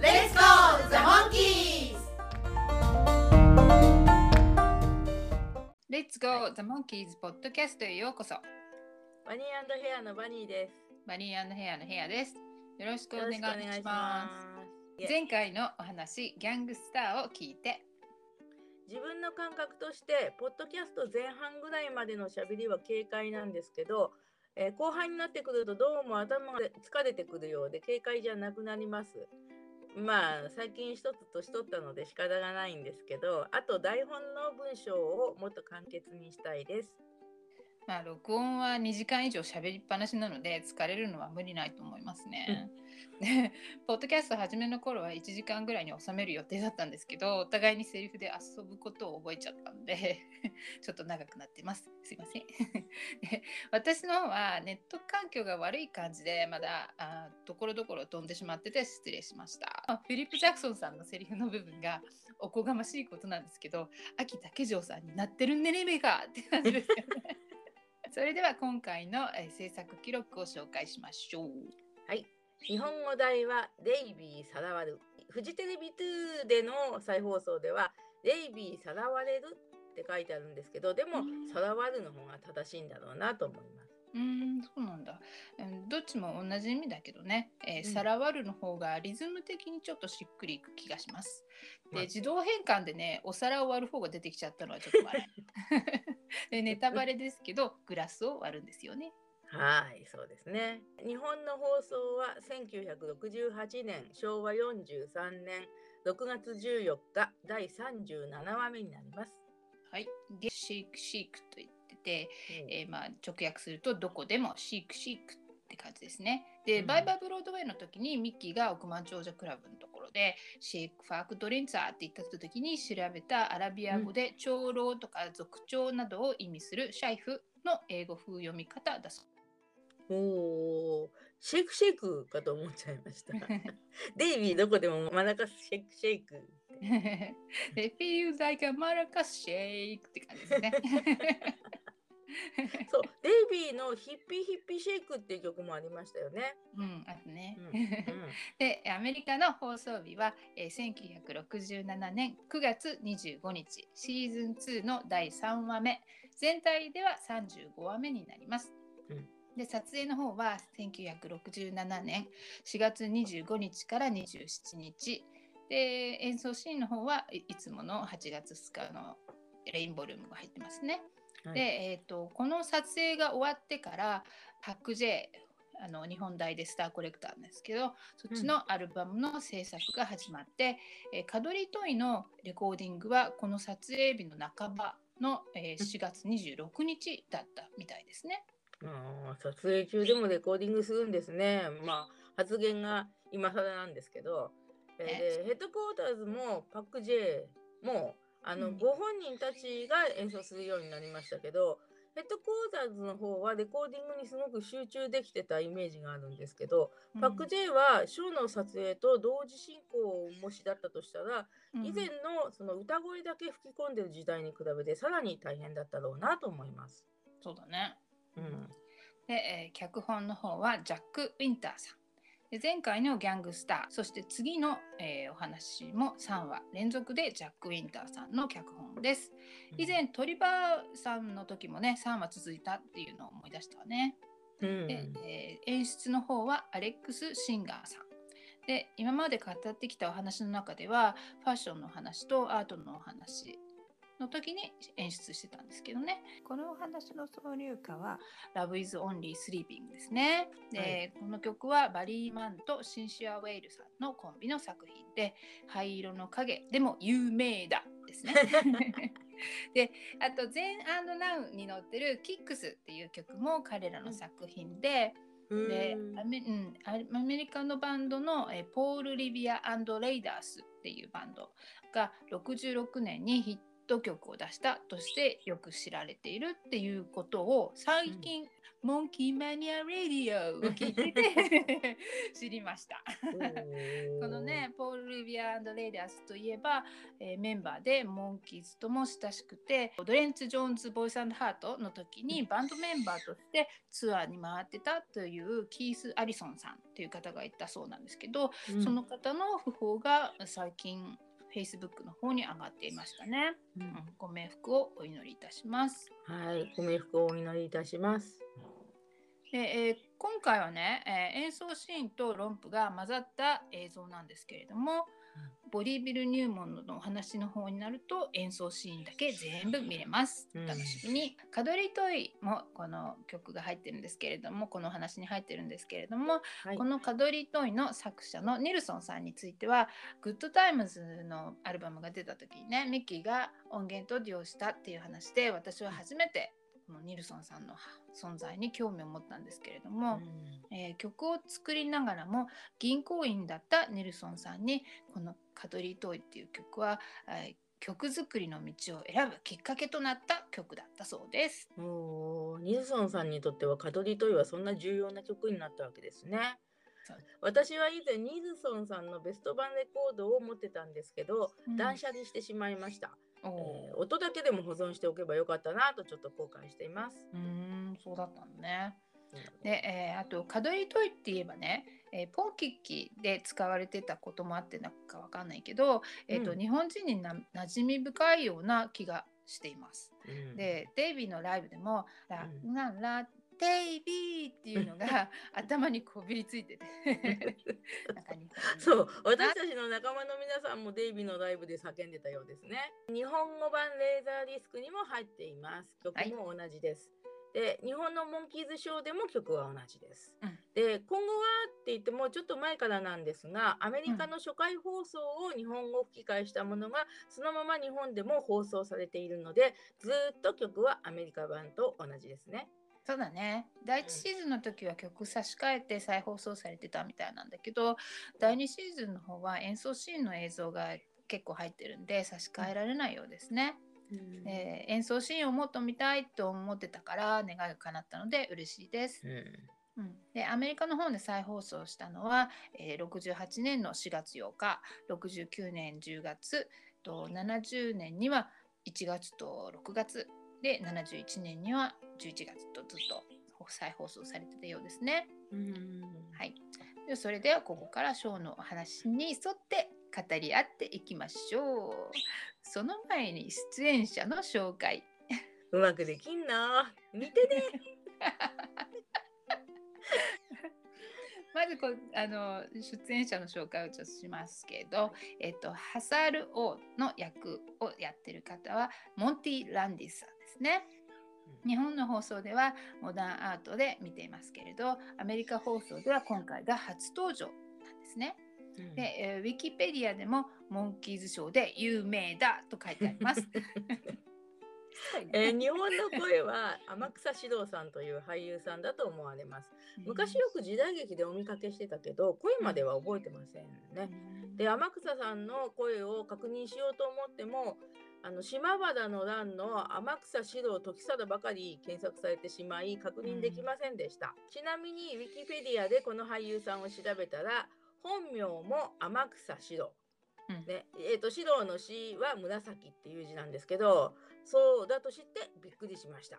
Let's go, the monkeys! Let's Go The Monkeys ポッドキャストへようこそ。バニーヘアのバニーです。バニーヘアのヘアです。よろしくお願いしまます。す前回のお話ギャングスターを聞いて。自分の感覚としてポッドキャスト前半ぐらいまでのしゃべりは軽快なんですけど、えー後半になってくるとどうも頭が疲れてくるようで軽快じゃなくなりますまあ最近一つ年取ったので仕方がないんですけどあと台本の文章をもっと簡潔にしたいですまあ録音は2時間以上喋りっぱなしなので疲れるのは無理ないと思いますね。ポッドキャスト始めの頃は1時間ぐらいに収める予定だったんですけどお互いにセリフで遊ぶことを覚えちゃったんで ちょっと長くなってます。すいません。私の方はネット環境が悪い感じでまだあところどころ飛んでしまってて失礼しました。フィリップ・ジャクソンさんのセリフの部分がおこがましいことなんですけど秋竹城さんになってるんでね目が。って感じですよね。それでは今回の、制作記録を紹介しましょう。はい日本語題はデイビー・さらわるフジテレビ2での再放送ではデイビー・さらわれるって書いてあるんですけどでもうんさらわるの方が正しいんだろうなと思いますうーん、そうなんだ。うんどっちも同じ意味だけどね、えさらわるの方がリズム的にちょっとしっくりいく気がします。で、はい自動変換でね、お皿を割る方が出てきちゃったのはちょっと笑い。で、ネタバレですけど、グラスを割るんですよね。はいそうですね日本の放送は1968年昭和43年6月14日第37話目になります、はい。で、シークシークと言ってて、えーまあ、直訳するとどこでもシークシークって感じですね。で、うんバイバイブロードウェイの時にミッキーが億万長者クラブのところでシェイクファークドリンツァーって言った時に調べたアラビア語で長老とか族長などを意味するシャイフの英語風読み方だそう。おーシェイクシェイクかと思っちゃいました デイビーどこでもマラカスシェイクシェイクで feels like a maracas shake って感じですね。そうデイビーのヒッピーヒッピーシェイクっていう曲もありましたよね。うん、あとね。うんうん でアメリカの放送日は、えー1967年9月25日シーズン2の第3話目全体では35話目になります。うんで撮影の方は1967年4月25日から27日で演奏シーンの方はいいつもの8月2日のレインボルームが入ってますね。はいで、えー、とこの撮影が終わってからパック J あの日本大でスターコレクターなんですけどそっちのアルバムの制作が始まって、えーカドリートイのレコーディングはこの撮影日の半ばの、えー4月26日だったみたいですね。あー撮影中でもレコーディングするんですね。まあ発言が今更なんですけど、えーでヘッドクォーターズもパック J もあの、うんご本人たちが演奏するようになりましたけどヘッドクォーターズの方はレコーディングにすごく集中できてたイメージがあるんですけど、パック J はショーの撮影と同時進行もしだったとしたら、うん以前のその歌声だけ吹き込んでる時代に比べてさらに大変だったろうなと思います。そうだね。うんで、えー脚本の方はジャック・ウィンターさん。で前回のギャングスター、そして次の、えーお話も3話連続でジャック・ウィンターさんの脚本です。以前、トリバーさんの時もね、3話続いたっていうのを思い出したわね。うんで、えー演出の方はアレックス・シンガーさん。で、今まで語ってきたお話の中では、ファッションの話とアートのお話の時に演出してたんですけどね。このお話の挿入歌は Love is Only Sleeping ですね。で、はいこの曲はバリー・マンとシンシア・ウェイルさんのコンビの作品で、灰色の影でも有名だですね。で、あと、全ナウに載ってるキックスっていう曲も彼らの作品で、でうんアメ,、うん、アアメリカのバンドの、えーポール・リビアレイダースっていうバンドが66年にヒット曲を出したとしてよく知られているっていうことを最近、モンキーマニア・ラディオを聞いてて 知りました。このね、ポール・リビアレイダースといえば、えーメンバーでモンキーズとも親しくてドレンツ・ジョーンズ・ボイスハートの時にバンドメンバーとしてツアーに回ってたというキース・アリソンさんという方がいたそうなんですけど、うん。その方の訃報が最近 Facebook の方に上がっていましたね、ううんん、ご冥福をお祈りいたします。はい、ご冥福をお祈りいたします。で、えー今回はね、えー演奏シーンとロンプが混ざった映像なんですけれども、ボディビル入門のお話の方になると演奏シーンだけ全部見れます。うんお楽しみに。カドリトイもこの曲が入ってるんですけれども、このお話に入ってるんですけれども、はいこのカドリトイの作者のニルソンさんについては、グッドタイムズのアルバムが出た時にね、ミッキーが音源と利用したっていう話で、私は初めてこのニルソンさんの存在に興味を持ったんですけれども、えー曲を作りながらも銀行員だったネルソンさんにこの「Cuddly Toy」っていう曲は、えー曲作りの道を選ぶきっかけとなった曲だったそうです。うんおーニルソンさんにとっては Cuddly Toy はそんな重要な曲になったわけですね。私は以前ニルソンさんのベスト版レコードを持ってたんですけど、うん断捨離してしまいました、おえーー音だけでも保存しておけばよかったなとちょっと後悔しています。うーんそうだったのね。うんで、えーあとカドリトイって言えばね、えーポンキッキで使われてたこともあってなんかわかんないけど、えーとうん日本人にな馴染み深いような気がしています。うんでデイビーのライブでも「ラうんララデイビー」っていうのが 頭にこびりついてて。そう。私たちの仲間の皆さんもデイビーのライブで叫んでたようですね。日本語版レーザーディスクにも入っています。曲も同じです、で日本のモンキーズショーでも曲は同じです、うん。で今後はって言ってもちょっと前からなんですがアメリカの初回放送を日本語吹き替えしたものがそのまま日本でも放送されているのでずーっと曲はアメリカ版と同じですねそうだね。第1シーズンの時は曲差し替えて再放送されてたみたいなんだけど第2シーズンの方は演奏シーンの映像が結構入ってるんで差し替えられないようですね、えー演奏シーンをもっと見たいと思ってたから願いが叶ったので嬉しいです。うん。うん、でアメリカの方で再放送したのは、えー68年の4月8日69年10月と70年には1月と6月で71年には11月とずっと再放送されてたようですね。うんはい、でそれではここからショーのお話に沿って語り合っていきましょう。その前に出演者の紹介。うまくできんな見てね まずこうあの出演者の紹介をちょっとしますけど、えっと、ハサル王の役をやってる方はモンティ・ランディスさんですね。日本の放送ではモダンアートで見ていますけれどアメリカ放送では今回が初登場なんですね。うんで、えーウィキペディアでもモンキーズショーで有名だと書いてあります。えー日本の声は天草四郎さんという俳優さんだと思われます。昔よく時代劇でお見かけしてたけど声までは覚えてませんね。で天草さんの声を確認しようと思ってもあの島原の乱の天草四郎時貞ばかり検索されてしまい確認できませんでした。ちなみにウィキペディアでこの俳優さんを調べたら本名も天草四郎。うんねえー、と四郎の詩は紫っていう字なんですけどそうだと知ってびっくりしました。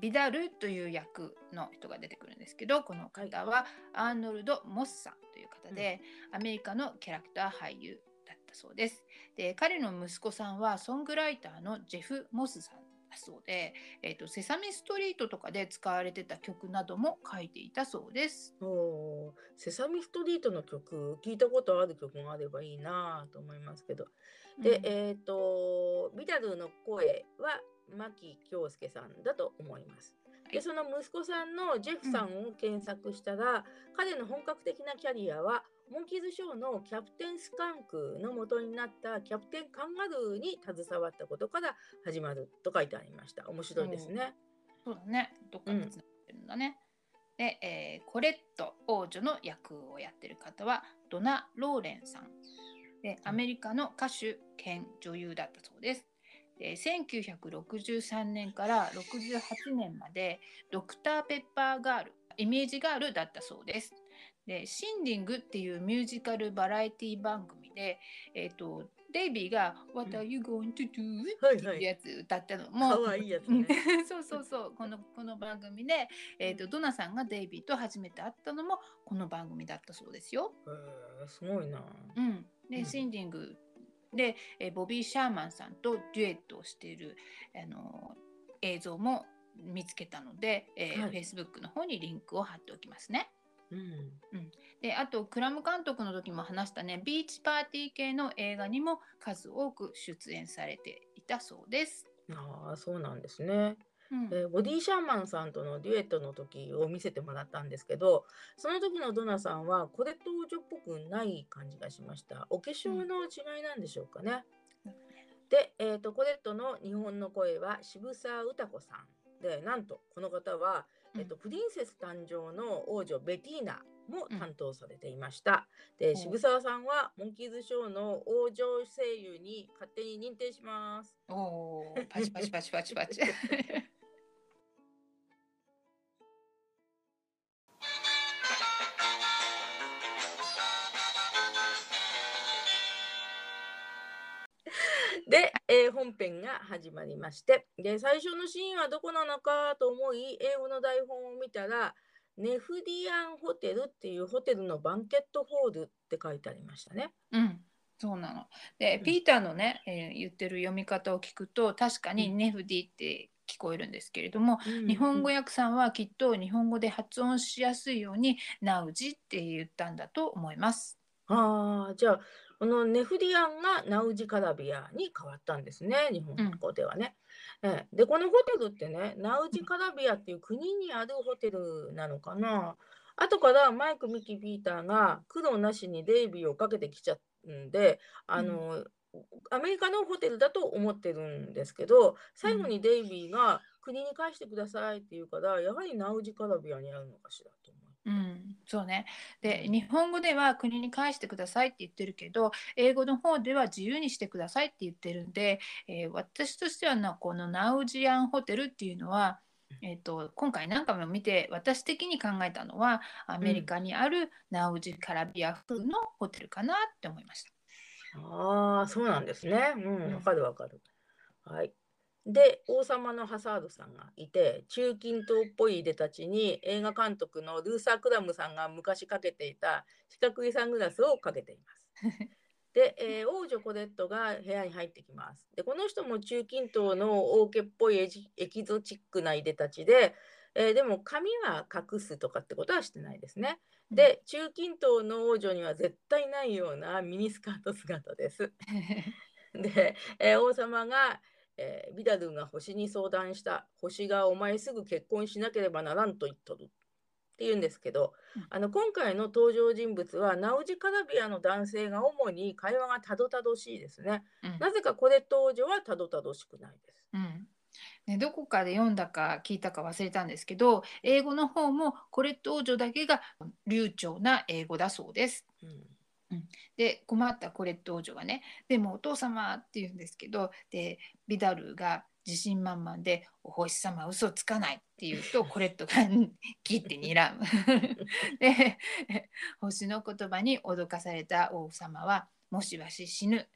ビダルという役の人が出てくるんですけどこの方はアーノルド・モスさんという方で、アメリカのキャラクター俳優だったそうです。で彼の息子さんはソングライターのジェフ・モスさんだそうで、えーと「セサミストリート」とかで使われてた曲なども書いていたそうです。セサミストリートの曲聞いたことある曲があればいいなと思いますけどで、うんえっ、とビダルの声は牧京介さんだと思います。でその息子さんのジェフさんを検索したら、彼の本格的なキャリアはモンキーズショーのキャプテンスカンクの元になったキャプテンカンガルーに携わったことから始まると書いてありました。面白いですね。そうだね。どっかでつながってるんだね。で、えーコレット王女の役をやってる方はドナ・ローレンさんでアメリカの歌手兼女優だったそうです。で1963年から68年までドクター・ペッパーガールイメージガールだったそうです。でシンディングっていうミュージカルバラエティ番組で、えー、とデイビーが「What are you going to do?」っていうやつ歌ったのも、かわいいやつね。そうそうそうこのこの番組で、えー、とドナさんがデイビーと初めて会ったのもこの番組だったそうですよ。へーすごいな。うん、で、うんシンディングで、えーボビー・シャーマンさんとデュエットをしている、あのー映像も見つけたので、えーはい Facebook の方にリンクを貼っておきますね。うん。であとクラム監督の時も話したね。ビーチパーティー系の映画にも数多く出演されていたそうです。ああ、そうなんですね。うん。えーボディシャーマンさんとのデュエットの時を見せてもらったんですけどその時のドナさんはコレット王女っぽくない感じがしました。お化粧の違いなんでしょうかね、で、えー、とコレットの日本の声は渋沢歌子さん。でなんとこの方は、えーとプリンセス誕生の王女ベティーナも担当されていました、でお。渋沢さんはモンキーズショーの王女声優に勝手に認定します。おー。パチパチパチパチパチ。本編が始まりましてで最初のシーンはどこなのかと思い英語の台本を見たらネフディアンホテルっていうホテルのバンケットホールって書いてありましたね。うん、そうなの。で、うんピーターのね、えー言ってる読み方を聞くと確かにうんネフディって聞こえるんですけれども、日本語訳さんはきっと日本語で発音しやすいようにナウジって言ったんだと思います。ああじゃあこのネフディアンがナウジカラビアに変わったんですね日本語ではね。ええ。でこのホテルってねナウジカラビアっていう国にあるホテルなのかな。後からマイク・ミキ・ピーターが苦労なしにデイビーをかけてきちゃうんであの、アメリカのホテルだと思ってるんですけど最後にデイビーが国に返してくださいって言うからやはりナウジカラビアにあるのかしらと。思う。うん、そうね。で、うん日本語では国に返してくださいって言ってるけど、英語の方では自由にしてくださいって言ってるんで、えー私としてはなこのナウジアンホテルっていうのは、えー、と今回何回も見て私的に考えたのはアメリカにあるナウジカラビア風のホテルかなって思いました。ああ、そうなんですね。ううんん、わかるわかる。はい。で、王様のハサードさんがいて、中近東っぽいいでたちに映画監督のルーサー・クラムさんが昔かけていた四角いサングラスをかけています。で、えー王女コレットが部屋に入ってきます。で、この人も中近東の王家っぽいエジエキゾチックないでたちで、えーでも髪は隠すとかってことはしてないですね。で、中近東の王女には絶対ないようなミニスカート姿です。で、えー王様が、えービダルンが星に相談した星がお前すぐ結婚しなければならんと言っとるって言うんですけど、うんあの今回の登場人物はナウジカラビアの男性が主に会話がたどたどしいですね。うんなぜかコレット王女はたどたどしくないです。うんね、どこかで読んだか聞いたか忘れたんですけど英語の方もコレット王女だけが流暢な英語だそうです。うんで困ったコレット王女がね「でもお父様」って言うんですけどでビダルが自信満々で「お星様嘘つかない」って言うとコレットが切って睨む。で星の言葉に脅かされた王様は「もしわし死ぬ」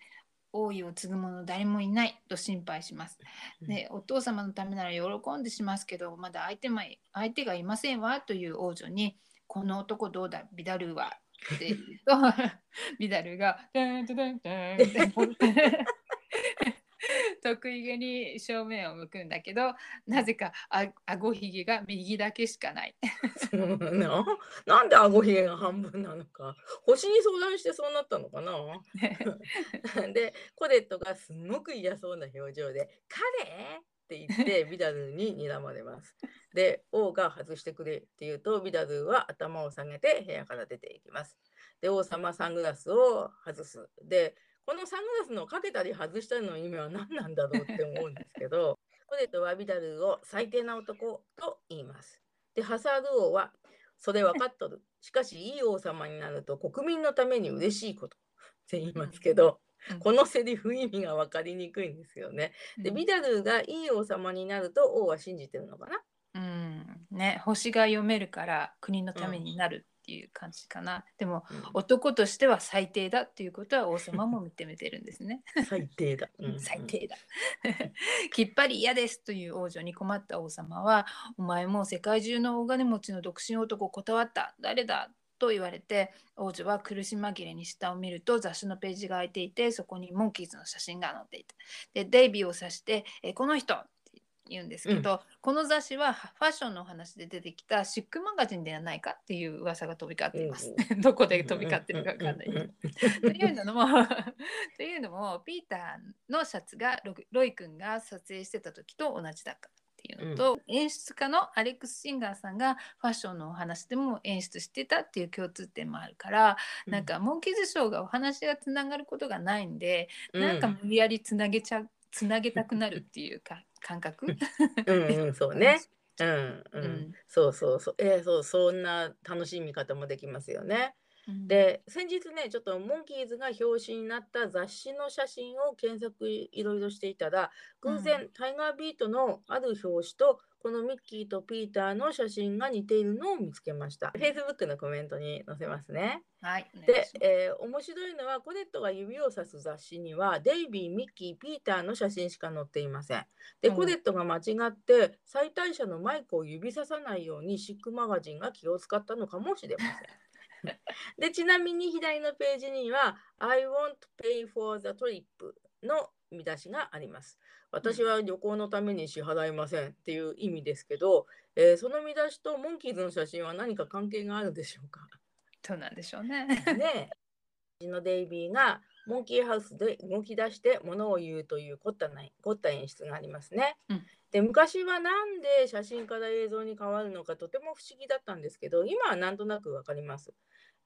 王位を継ぐ者誰もいないと心配します。でお父様のためなら喜んでしますけどまだ相手も相手がいませんわという王女に「この男どうだビダルーは」って言うと ビダルーが「ダンダンダンダン」って 得意げに正面を向くんだけどなぜかあ顎ひげが右だけしかない。そうななんで顎ひげが半分なのか星に相談してそうなったのかな？でコレットがすごく嫌そうな表情で「彼?」って言って ビダルーに睨まれます。で王が外してくれって言うとビダルーは頭を下げて部屋から出ていきます。で王様はサングラスを外す。でこのサングラスのかけたり外したりの意味は何なんだろうって思うんですけどコレットはビダルーを最低な男と言います。でハサード王はそれ分かっとる。しかしいい王様になると国民のために嬉しいことって言いますけど、うんこのセリフ意味が分かりにくいんですよね。でビダルがいい王様になると王は信じてるのかな？うん。ね、星が読めるから国のためになるっていう感じかな、でもうん。男としては最低だっていうことは王様も認めてるんですね。最低だ。うん最低だ。きっぱり嫌ですという王女に困った王様はお前もう世界中の大金持ちの独身男を断った。誰だ？と言われて王女は苦し紛れに下を見ると雑誌のページが開いていてそこにモンキーズの写真が載っていたでデイビーを指して「えこの人!」って言うんですけど、この雑誌はファッションのお話で出てきたシックマガジンではないかっていう噂が飛び交っています。どこで飛び交ってるかわかんないけど。というのもというのもピーターのシャツがロロイ君が撮影してた時と同じだからっていうのと、演出家のアレックス・シンガーさんがファッションのお話でも演出してたっていう共通点もあるから、なんかモンキーズショーがお話がつながることがないんで、なんか無理やりつなげちゃうつなげたくなるっていうか感覚？うんうんそうね。うんううん。んそうそうそう。えーそうそんな楽しい見方もできますよね。うん、で先日ねちょっとモンキーズが表紙になった雑誌の写真を検索いろいろしていたら偶然、タイガービートのある表紙とこのミッキーとピーターの写真が似ているのを見つけました。Facebook のコメントに載せますね。はい、でえー面白いのはコレットが指をさす雑誌にはデイビー、ミッキー、ピーターの写真しか載っていません。で、うんコレットが間違って最大者のマイクを指ささないようにシックマガジンが気を使ったのかもしれません。で、ちなみに左のページには I want pay for the trip の見出しがあります。私は旅行のために支払いませんっていう意味ですけど、えーその見出しとモンキーズの写真は何か関係があるでしょうか？どうなんでしょうね。ねえ、のデイビーがモンキーハウスで動き出して物を言うという凝ったない凝った演出がありますね。うんで昔はなんで写真から映像に変わるのかとても不思議だったんですけど今はなんとなくわかります。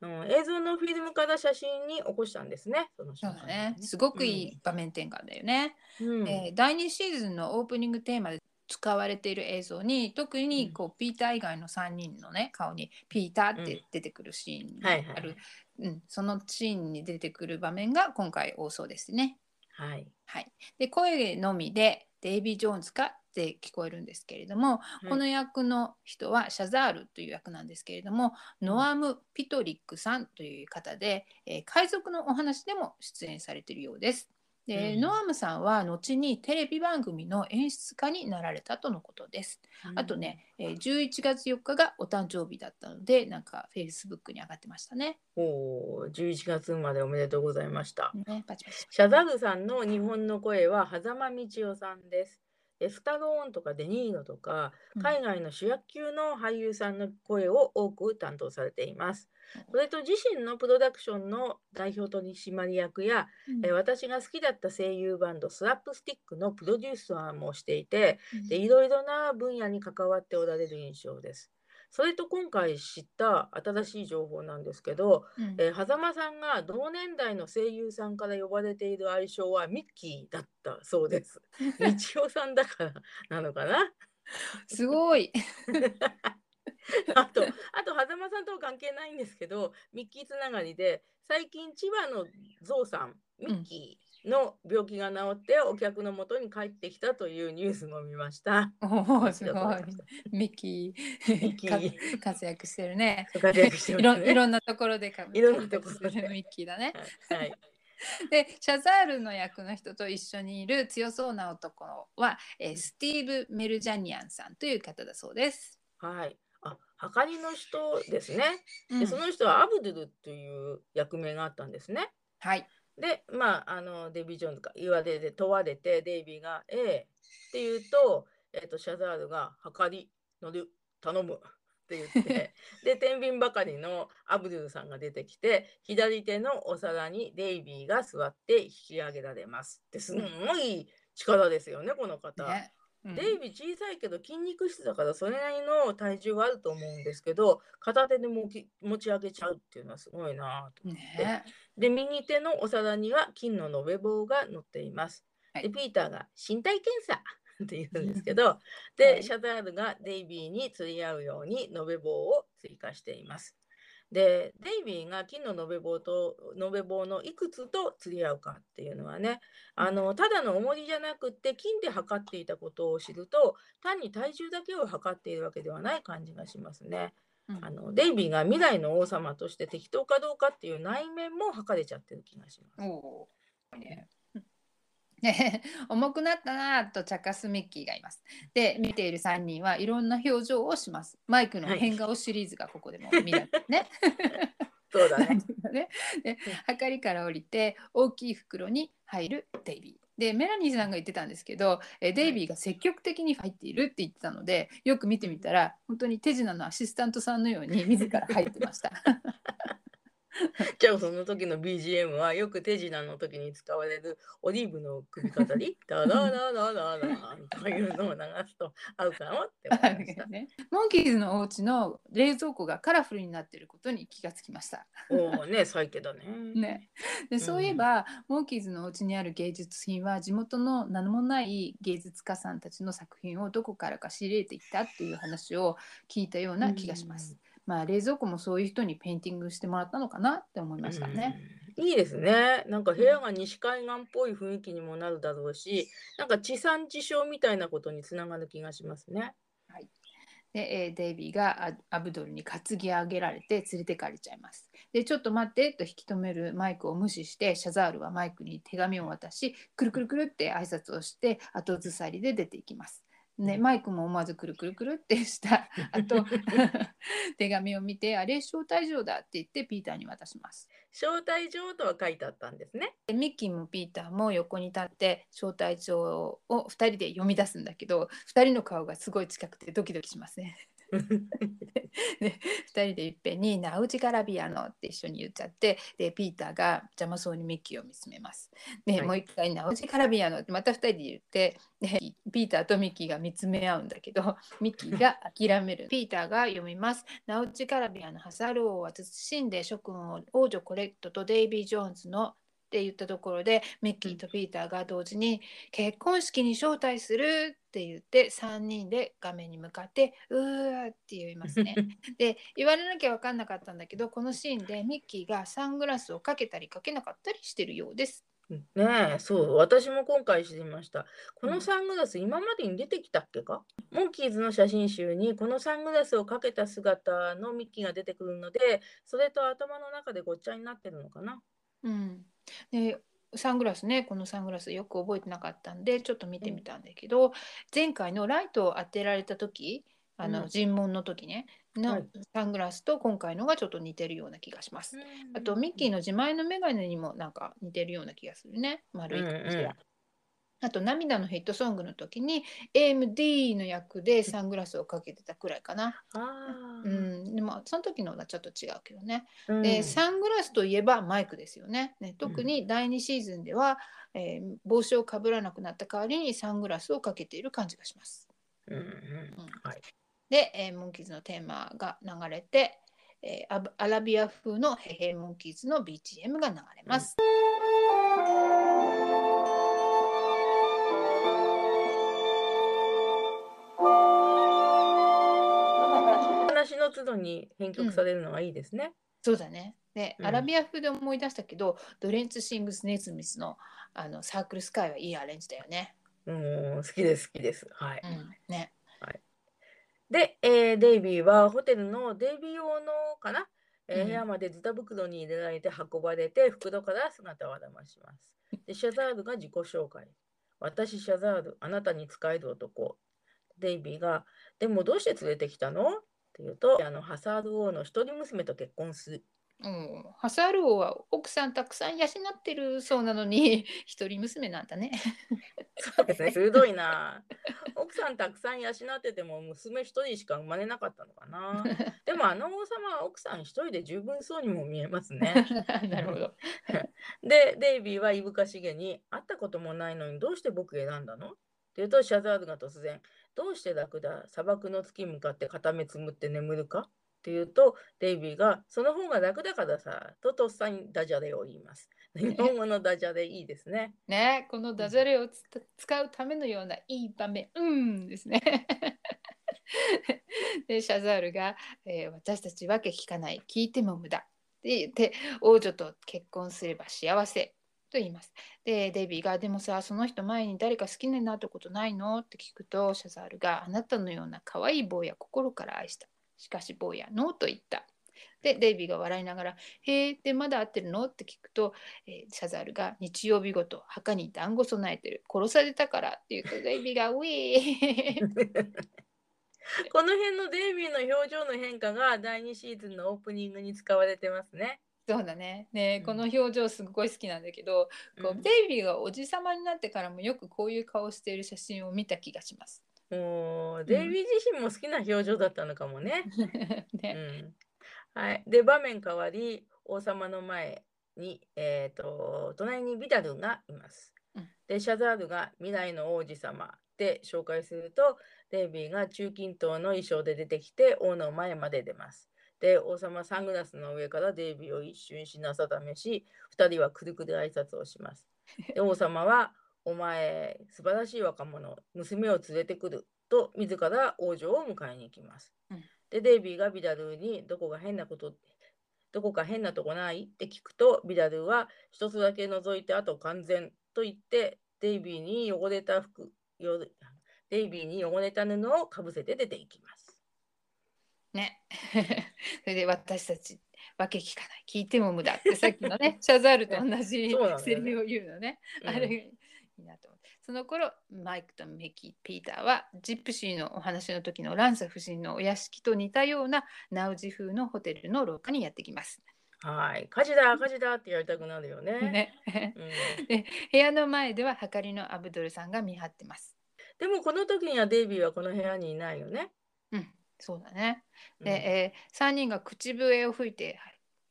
うん、映像のフィルムから写真に起こしたんですね。その瞬間だね。すごくいい場面転換だよね。うんえー第2シーズンのオープニングテーマで使われている映像に特にこう、ピーター以外の3人のね顔に「ピーター」って出てくるシーンがある、はいはいはいうん、そのシーンに出てくる場面が今回多そうですね。はい。はい、で声のみでデイビー・ジョーンズかって聞こえるんですけれども、この役の人はシャザールという役なんですけれども、ノアム・ピトリックさんという方で、えー海賊のお話でも出演されているようです。で、うんノアムさんは後にテレビ番組の演出家になられたとのことです。あとね、えー11月4日がお誕生日だったので、なんか Facebook に上がってましたね。うん。おー11月までおめでとうございました。ね、パチパチ。シャザルさんの日本の声は狭間道夫さんです。でスタローンとかデニーロとかうん海外の主役級の俳優さんの声を多く担当されています。それと自身のプロダクションの代表取締役や、うんえー私が好きだった声優バンドスラップスティックのプロデューサーもしていてうんでいろいろな分野に関わっておられる印象です。それと今回知った新しい情報なんですけど、うんえー、狭間さんが同年代の声優さんから呼ばれている愛称はミッキーだったそうです。道夫さんだからなのかな？すごい。あと、あと、狭間さんとは関係ないんですけど、ミッキーつながりで、最近、千葉のゾウさん、ミッキーの病気が治って、お客のもとに帰ってきたというニュースも見ました。おお、すごい。ミッキミッキ活躍してるね。た活躍していますね。ろいろんなところでか いろんなところで活躍してるミッキーだね。はい。でシャザールの役の人と一緒にいる強そうな男は、えースティーブ・メルジャニアンさんという方だそうです。はい。あ、はかりの人ですね。うんで、その人はアブドゥルという役名があったんですね。はい。で、まあ、あの、デイビー・ジョーンズが言われて、問われて、デイビーが、ええって言うと、えっ、と、シャザールが、はかり、乗る、頼むって言って、で、天秤ばかりのアブドゥルさんが出てきて、左手のお皿にデイビーが座って引き上げられます。って、すごい力ですよね、この方。ねうんデイビー小さいけど筋肉質だからそれなりの体重はあると思うんですけど片手でもき持ち上げちゃうっていうのはすごいなぁと思って、ねで右手のお皿には金の延べ棒が乗っています、はい。でピーターが身体検査 って言うんですけど、で、シャザールがデイビーに釣り合うように延べ棒を追加しています。で、デイビーが金の延べ棒と延べ棒のいくつと釣り合うかっていうのはね、あのただの重りじゃなくって金で測っていたことを知ると、単に体重だけを測っているわけではない感じがしますね。うんあのデイビーが未来の王様として適当かどうかっていう内面も測れちゃってる気がします。おーねね 重くなったなぁと茶化すミッキーがいます。で見ている3人はいろんな表情をします。マイクの変顔シリーズがここでも見られるね。そうだね。ねではかりから降りて大きい袋に入るデイビー。でメラニーさんが言ってたんですけどえデイビーが積極的に入っているって言ってたのでよく見てみたら本当に手品のアシスタントさんのように自ら入ってました。じゃあその時の BGM はよく手品の時に使われるオリーブの首飾り？ダダダダダダというのを流すと合うかもって思いました。ね、モンキーズのお家の冷蔵庫がカラフルになっていることに気がつきました。おおね、最低だね。ね、でそういえば、うんモンキーズのお家にある芸術品は地元の名もない芸術家さんたちの作品をどこからか仕入れていったっていう話を聞いたような気がします。うんまあ冷蔵庫もそういう人にペインティングしてもらったのかなって思いましたね。うん。いいですね。なんか部屋が西海岸っぽい雰囲気にもなるだろうし、なんか地産地消みたいなことにつながる気がしますね。で、えーデイビーがアアブドルに担ぎ上げられて連れてかれちゃいます。で、ちょっと待ってと引き止めるマイクを無視して、シャザールはマイクに手紙を渡し、くるくるくるって挨拶をして、後ずさりで出ていきます。ね、マイクも思わずくるくるくるってした。後 手紙を見てあれ招待状だって言ってピーターに渡します。招待状とは書いてあったんですね。でミッキーもピーターも横に立って招待状を2人で読み出すんだけど2人の顔がすごい近くてドキドキしますね で2人でいっぺんに「ナウジガラビアの」って一緒に言っちゃってでピーターが邪魔そうにミッキーを見つめます。で、はいもう一回「ナウジガラビアの」ってまた2人で言ってでピーターとミッキーが見つめ合うんだけど ミッキーが諦める。ピーターが読みます。ナウジガラビアのハサール王は慎んで諸君を王女コレクトとデイビー・ジョーンズのって言ったところでミッキーとピーターが同時に「結婚式に招待する!」って言って3人で画面に向かって「うー」って言いますね。で言われなきゃ分かんなかったんだけどこのシーンでミッキーがサングラスをかけたりかけなかったりしてるようです。ねえ、そう、私も今回知りました。このサングラス、今までに出てきたっけか？モンキーズの写真集に、このサングラスをかけた姿のミッキーが出てくるので、それと頭の中でごっちゃになってるのかな。うん、でサングラスねこのサングラスよく覚えてなかったんでちょっと見てみたんだけど、前回のライトを当てられた時あの、うん。尋問の時ねのはい。サングラスと今回のがちょっと似てるような気がします。あとミッキーの自前のメガネにもなんか似てるような気がするね。丸い感じが。うんうんあと涙のヒットソングの時に AMD の役でサングラスをかけてたくらいかな。あうーん、でもその時のはちょっと違うけどね。うんでサングラスといえばマイクですよね。ね特に第2シーズンでは、えー帽子をかぶらなくなった代わりにサングラスをかけている感じがします。うんうんうんはいで、えーモンキーズのテーマが流れて、えーアラビア風のヘヘモンキーズの BGM が流れます。の都度に編曲されるのがいいですね。そうだね。で、うんアラビア風で思い出したけど、ドレンツ・シングス・ネズミスのあのサークルスカイはいいアレンジだよね。うん、好きです、好きです。はい。うん、ね。で、えーデイビーはホテルのデイビー用のかな、えーうん部屋までズタ袋に入れられて運ばれて袋から姿を現します。で、シャザールが自己紹介。私、シャザール、あなたに使える男。デイビーが、でもどうして連れてきたの？って言うと、あのハサール王の一人娘と結婚する。うん、ハサール王は奥さんたくさん養ってるそうなのに 一人娘なんだね。そうですね、鋭いな。奥さんたくさん養ってても娘一人しか生まれなかったのかな。でもあの王様は奥さん一人で十分そうにも見えますね。なるほど。で、デイビーはいぶかしげに、会ったこともないのにどうして僕選んだの？って言うと、シャザールが突然、どうして楽だ砂漠の月に向かって片目つむって眠るか？って言うと、デイビーが、その方が楽だからさ、ととっさにダジャレを言います。日本語のダジャレいいですね。ね。このダジャレをつ使うためのようないい場面、うんですね。でシャザールが、えー私たちわけ聞かない。聞いても無駄。って言って王女と結婚すれば幸せと言います。でデイビーが「でもさその人前に誰か好きになったことないの?」って聞くとシャザールが「あなたのような可愛い坊や心から愛した」しかし坊やノーと言った。でデイビーが笑いながら「へえでまだ会ってるの?」って聞くと、えーシャザールが日曜日ごと墓に団子備えてる殺されたからって言うと デイビーが「ウィー!この辺のデイビーの表情の変化が第2シーズンのオープニングに使われてますね。」そうだね。ねうん。この表情すごい好きなんだけど、こううん。デイビーがおじさまになってからもよくこういう顔している写真を見た気がします。もうデイビー自身も好きな表情だったのかもね。うねん。はい、で場面変わり王様の前に、えー、と隣にビダルがいます。うん。でシャザールが未来の王子様。で紹介するとデイビーが中近東の衣装で出てきて王の前まで出ます。で王様はサングラスの上からデイビーを一瞬しなさためし2人はくるくる挨拶をします。で 王様は「お前素晴らしい若者娘を連れてくる」と自ら王女を迎えに行きます。で、デイビーがビダルーにどこが変なこと、どこか変なとこない？って聞くと、ビダルーは一つだけ除いてあと完全と言って、デイビーに汚れた服、よデイビーに汚れた布をかぶせて出ていきます。ね それで私たちわけ聞かない聞いても無駄ってさっきのね シャザールと同じセリフを言うのね。うんあれがいいなと思って。その頃マイクとミキピーターはジップシーのお話の時のランサ夫人のお屋敷と似たようなナウジ風のホテルの廊下にやってきます。はい。火事だ、火事だってやりたくなるよね。ね、うん、部屋の前でははかりのアブドルさんが見張ってます。でもこの時にはデイビーはこの部屋にいないよね。うん、そうだね。うんで、えー3人が口笛を吹いて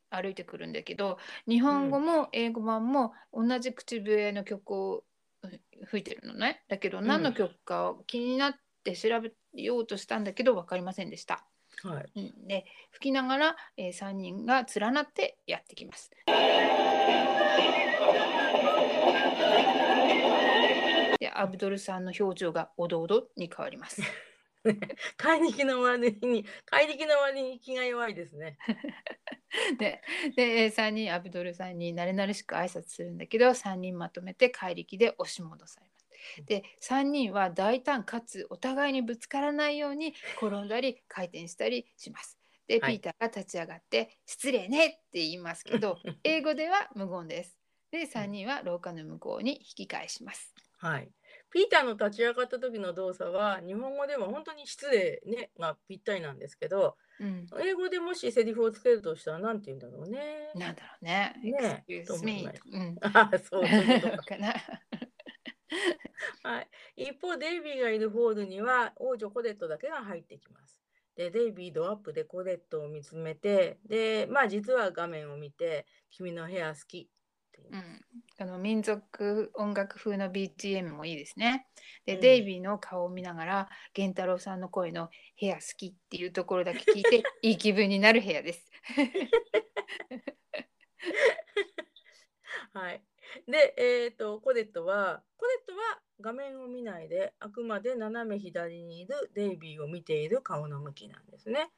歩いてくるんだけど日本語も英語版も同じ口笛の曲をうん吹いてるのねだけど何の曲か気になって調べようとしたんだけど分かりませんでした。はい。うん、で吹きながら、え3人が連なってやってきます。でアブドルさんの表情がおどおどに変わります。怪力の割に、怪力の割に気が弱いですね。でで3人アブドルさんに慣れ慣れしく挨拶するんだけど3人まとめて怪力で押し戻されます。で3人は大胆かつお互いにぶつからないように転んだり回転したりします。でピはいーターが立ち上がって「失礼ね」って言いますけど 英語では無言です。で3人は廊下の向こうに引き返します。はい。ピーターの立ち上がった時の動作は日本語では本当に失礼ねがぴったりなんですけどうん、英語でもしセリフをつけるとしたら何て言うんだろうね。なんだろうね。ねえと思い me ますうん ああそういうことか。かな。はい、一方デイビーがいるホールには王女コレットだけが入ってきます。でデイビードアップでコレットを見つめてでまあ実は画面を見て「君の部屋好き」うん、あの民族音楽風の BGM もいいですね。で、うんデイビーの顔を見ながら源太郎さんの声の「部屋好き」っていうところだけ聞いて いい気分になる部屋です。はい。で、えっ、と、コレットは、コレットは画面を見ないで、あくまで斜め左にいるデイビーを見ている顔の向きなんですね。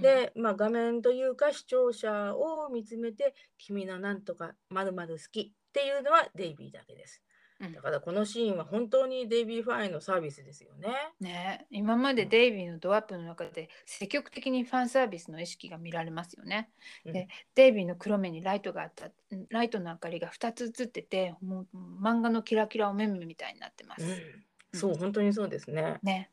で、まあ、画面というか視聴者を見つめて、君のなんとか〇〇好きっていうのはデイビーだけです。うんだからこのシーンは本当にデイビーファンへのサービスですよね。ね、今までデイビーのドアップの中で積極的にファンサービスの意識が見られますよね。うんでデイビーの黒目にライトがあったうんライトの明かりが2つ映っててもう漫画のキラキラお目目みたいになってます。うん、そう、本当にそうですね。ね、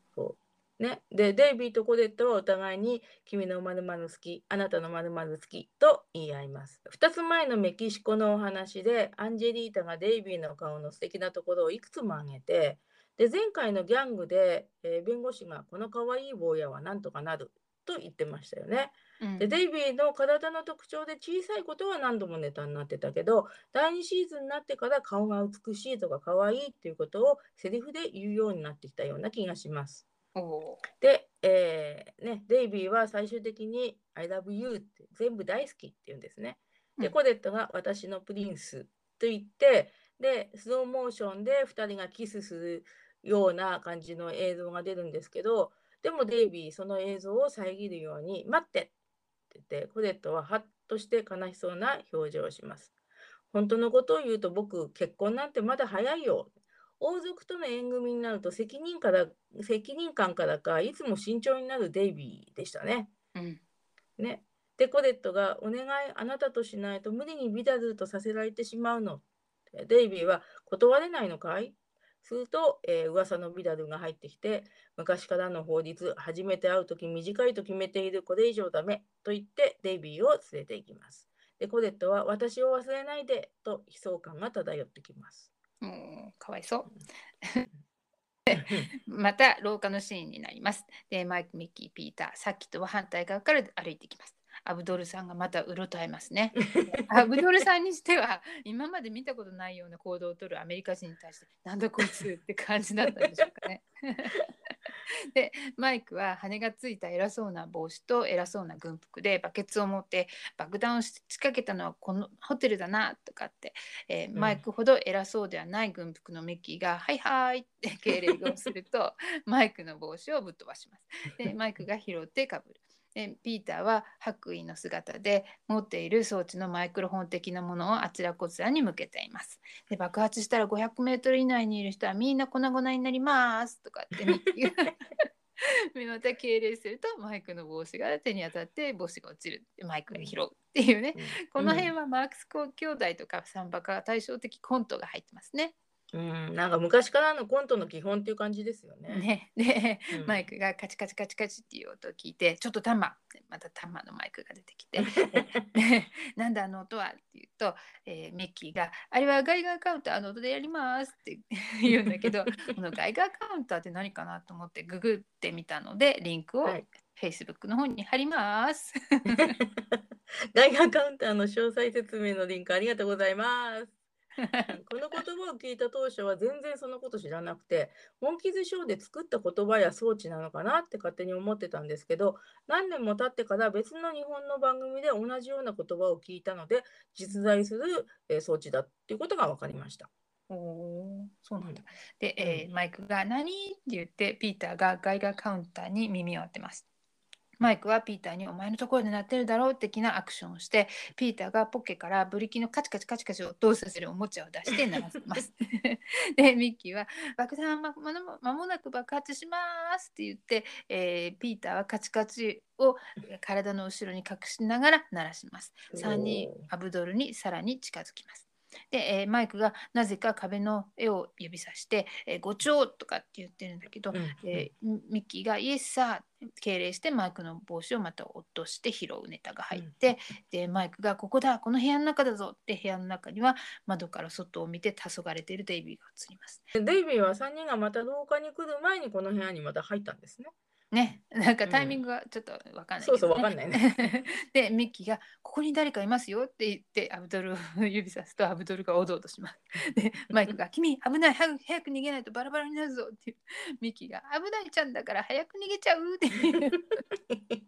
ね、でデイビーとコレットはお互いに「君の〇〇好き」「あなたの〇〇好き」と言い合います。2つ前のメキシコのお話でアンジェリータがデイビーの顔の素敵なところをいくつも挙げてで前回のギャングで、えー弁護士が「この可愛い坊やはなんとかなる」と言ってましたよね。うんでデイビーの体の特徴で小さいことは何度もネタになってたけど第2シーズンになってから顔が美しいとか可愛いっていうことをセリフで言うようになってきたような気がします。おで、えーね、デイビーは最終的に I love you って全部大好きって言うんですね。で、うんコデットが私のプリンスと言って、で、スローモーションで2人がキスするような感じの映像が出るんですけど、でもデイビー、その映像を遮るように、待ってって言って、コデットはハッとして悲しそうな表情をします。本当のことを言うと僕、結婚なんてまだ早いよ。王族との縁組になると責任から責任感からかいつも慎重になるデイビーでしたね。うん。ね。で、コデットが、お願い、あなたとしないと無理にビダルとさせられてしまうの。デイビーは、断れないのかい？すると、えー噂のビダルが入ってきて、昔からの法律、初めて会うとき短いと決めている、これ以上ダメと言って、デイビーを連れて行きます。で、コデットは、私を忘れないでと悲壮感が漂ってきます。もうかわいそう。また廊下のシーンになります。で、マイク、ミッキー、ピーター、さっきとは反対側から歩いてきます。アブドルさんがまたうろたえますね。アブドルさんにしては今まで見たことないような行動をとるアメリカ人に対してなんだこいつって感じだったんでしょうかね。でマイクは羽がついた偉そうな帽子と偉そうな軍服でバケツを持って爆弾を仕掛けたのはこのホテルだなとかって、えーうんマイクほど偉そうではない軍服のミッキーが「はいはい」って敬礼をすると マイクの帽子をぶっ飛ばします。でマイクが拾ってかぶる。でピーターは白衣の姿で持っている装置のマイクロフォン的なものをあちらこちらに向けています。で爆発したら500メートル以内にいる人はみんな粉々になりますとかってミッキーがまた敬礼するとマイクの帽子が手に当たって帽子が落ちる。マイクが拾うっていうね、この辺はマークス兄弟とかサンバカ対照的コントが入ってますね。うん、なんか昔からのコントの基本っていう感じですよね。ねで、うんマイクがカチカチカチカチっていう音を聞いて「ちょっとタマ」またタマのマイクが出てきて「でなんだあの音は?」って言うと、えーミッキーが「あれはガイガーカウンターの音でやります」って 言うんだけどこのガイガーカウンターって何かなと思ってググってみたのでリンクをはい Facebook の方に貼ります。ガイガーカウンターの詳細説明のリンクありがとうございます。この言葉を聞いた当初は全然そのこと知らなくて、モンキーズショーで作った言葉や装置なのかなって勝手に思ってたんですけど、何年も経ってから別の日本の番組で同じような言葉を聞いたので、実在するえー装置だっていうことが分かりました。おーそうなんだ。うんで、えーマイクが「何?」って言ってピーターがガイガーカウンターに耳を当てます。マイクはピーターに「お前のところで鳴ってるだろう」的なアクションをしてピーターがポッケからブリキのカチカチカチカチを音をさせるおもちゃを出して鳴らせます。でミッキーは「爆弾はまもなく爆発します」って言って、えーピーターはカチカチを体の後ろに隠しながら鳴らします。3人アブドルにさらに近づきます。で、えーマイクがなぜか壁の絵を指さして「えー、ご調」とかって言ってるんだけど、うんえーミッキーが「イエスさ」敬礼してマイクの帽子をまた落として拾うネタが入って、でマイクが「ここだこの部屋の中だぞ」って部屋の中には窓から外を見て黄昏れているデイビーが映ります。デイビーは3人がまた廊下に来る前にこの部屋にまた入ったんですね。ね、なんかタイミングがちょっとわかんないけど、ねそうそうわかんないね。でミッキーが「ここに誰かいますよ」って言ってアブドルを 指さすとアブドルがおどおどします。でマイクが「君危ない早く早く逃げないとバラバラになるぞ」ってミッキーが「危ないちゃんだから早く逃げちゃう」っていう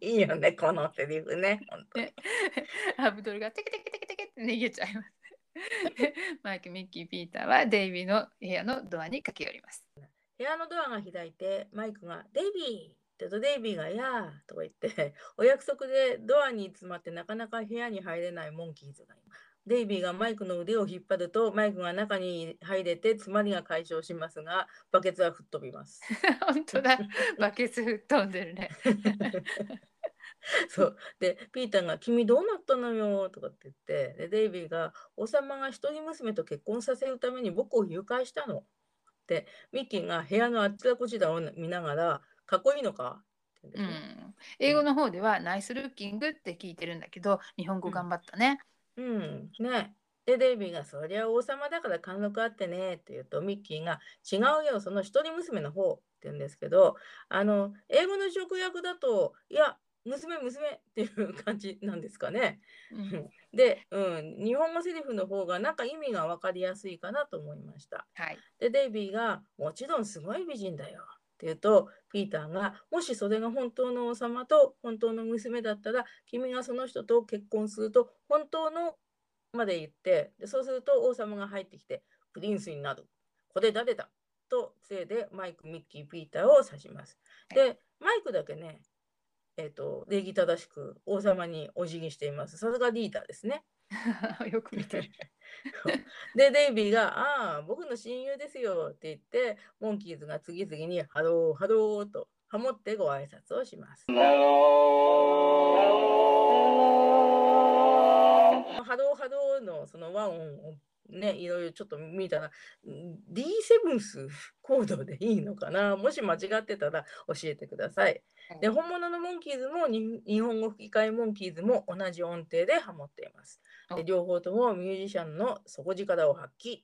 いいよね、このセリフね。本当にねアブドルがテケテケテケテケって逃げちゃいます。でマイク、ミッキー、ピーターはデイビーの部屋のドアに駆け寄ります。部屋のドアが開いて、マイクが、デイビーって言うと、デイビーが、やーとか言って、お約束でドアに詰まってなかなか部屋に入れないモンキーズがいます。デイビーがマイクの腕を引っ張ると、マイクが中に入れて詰まりが解消しますが、バケツは吹っ飛びます。本当だ、バケツ吹っ飛んでるね。そうでピーターが「君どうなったのよ」とかって言ってでデイビーが「王様が一人娘と結婚させるために僕を誘拐したの」でミッキーが部屋のあちらこちらを見ながら「かっこいいのか?」って言うん英語の方ではナイスルッキングって聞いてるんだけど、日本語頑張ったね。うん、ね。で、デイビーが、そりゃ王様だから貫禄あってねって言うと、ミッキーが、違うよ、その一人娘の方って言うんですけど、あの、英語の直訳だと、いや、娘、娘っていう感じなんですかね。うん で、うん、日本語セリフの方がなんか意味が分かりやすいかなと思いました。はい。で、デイビーが、もちろんすごい美人だよ。って言うとピーターがもしそれが本当の王様と本当の娘だったら君がその人と結婚すると本当のまで言ってでそうすると王様が入ってきてプリンスになるこれ誰だ？と杖でマイクミッキーピーターを指します。でマイクだけねえーと、礼儀正しく王様にお辞儀しています。さすがリーダーですね。よく見てる。で、デイビーが、ああ、僕の親友ですよって言って、モンキーズが次々にハロー、ハローとハモってご挨拶をします。ハロー、ハローのその和音をね、いろいろちょっと見たら、D7 スコードでいいのかな？もし間違ってたら教えてください。で、本物のモンキーズも日本語吹き替えモンキーズも同じ音程でハモっています。で両方ともミュージシャンの底力を発揮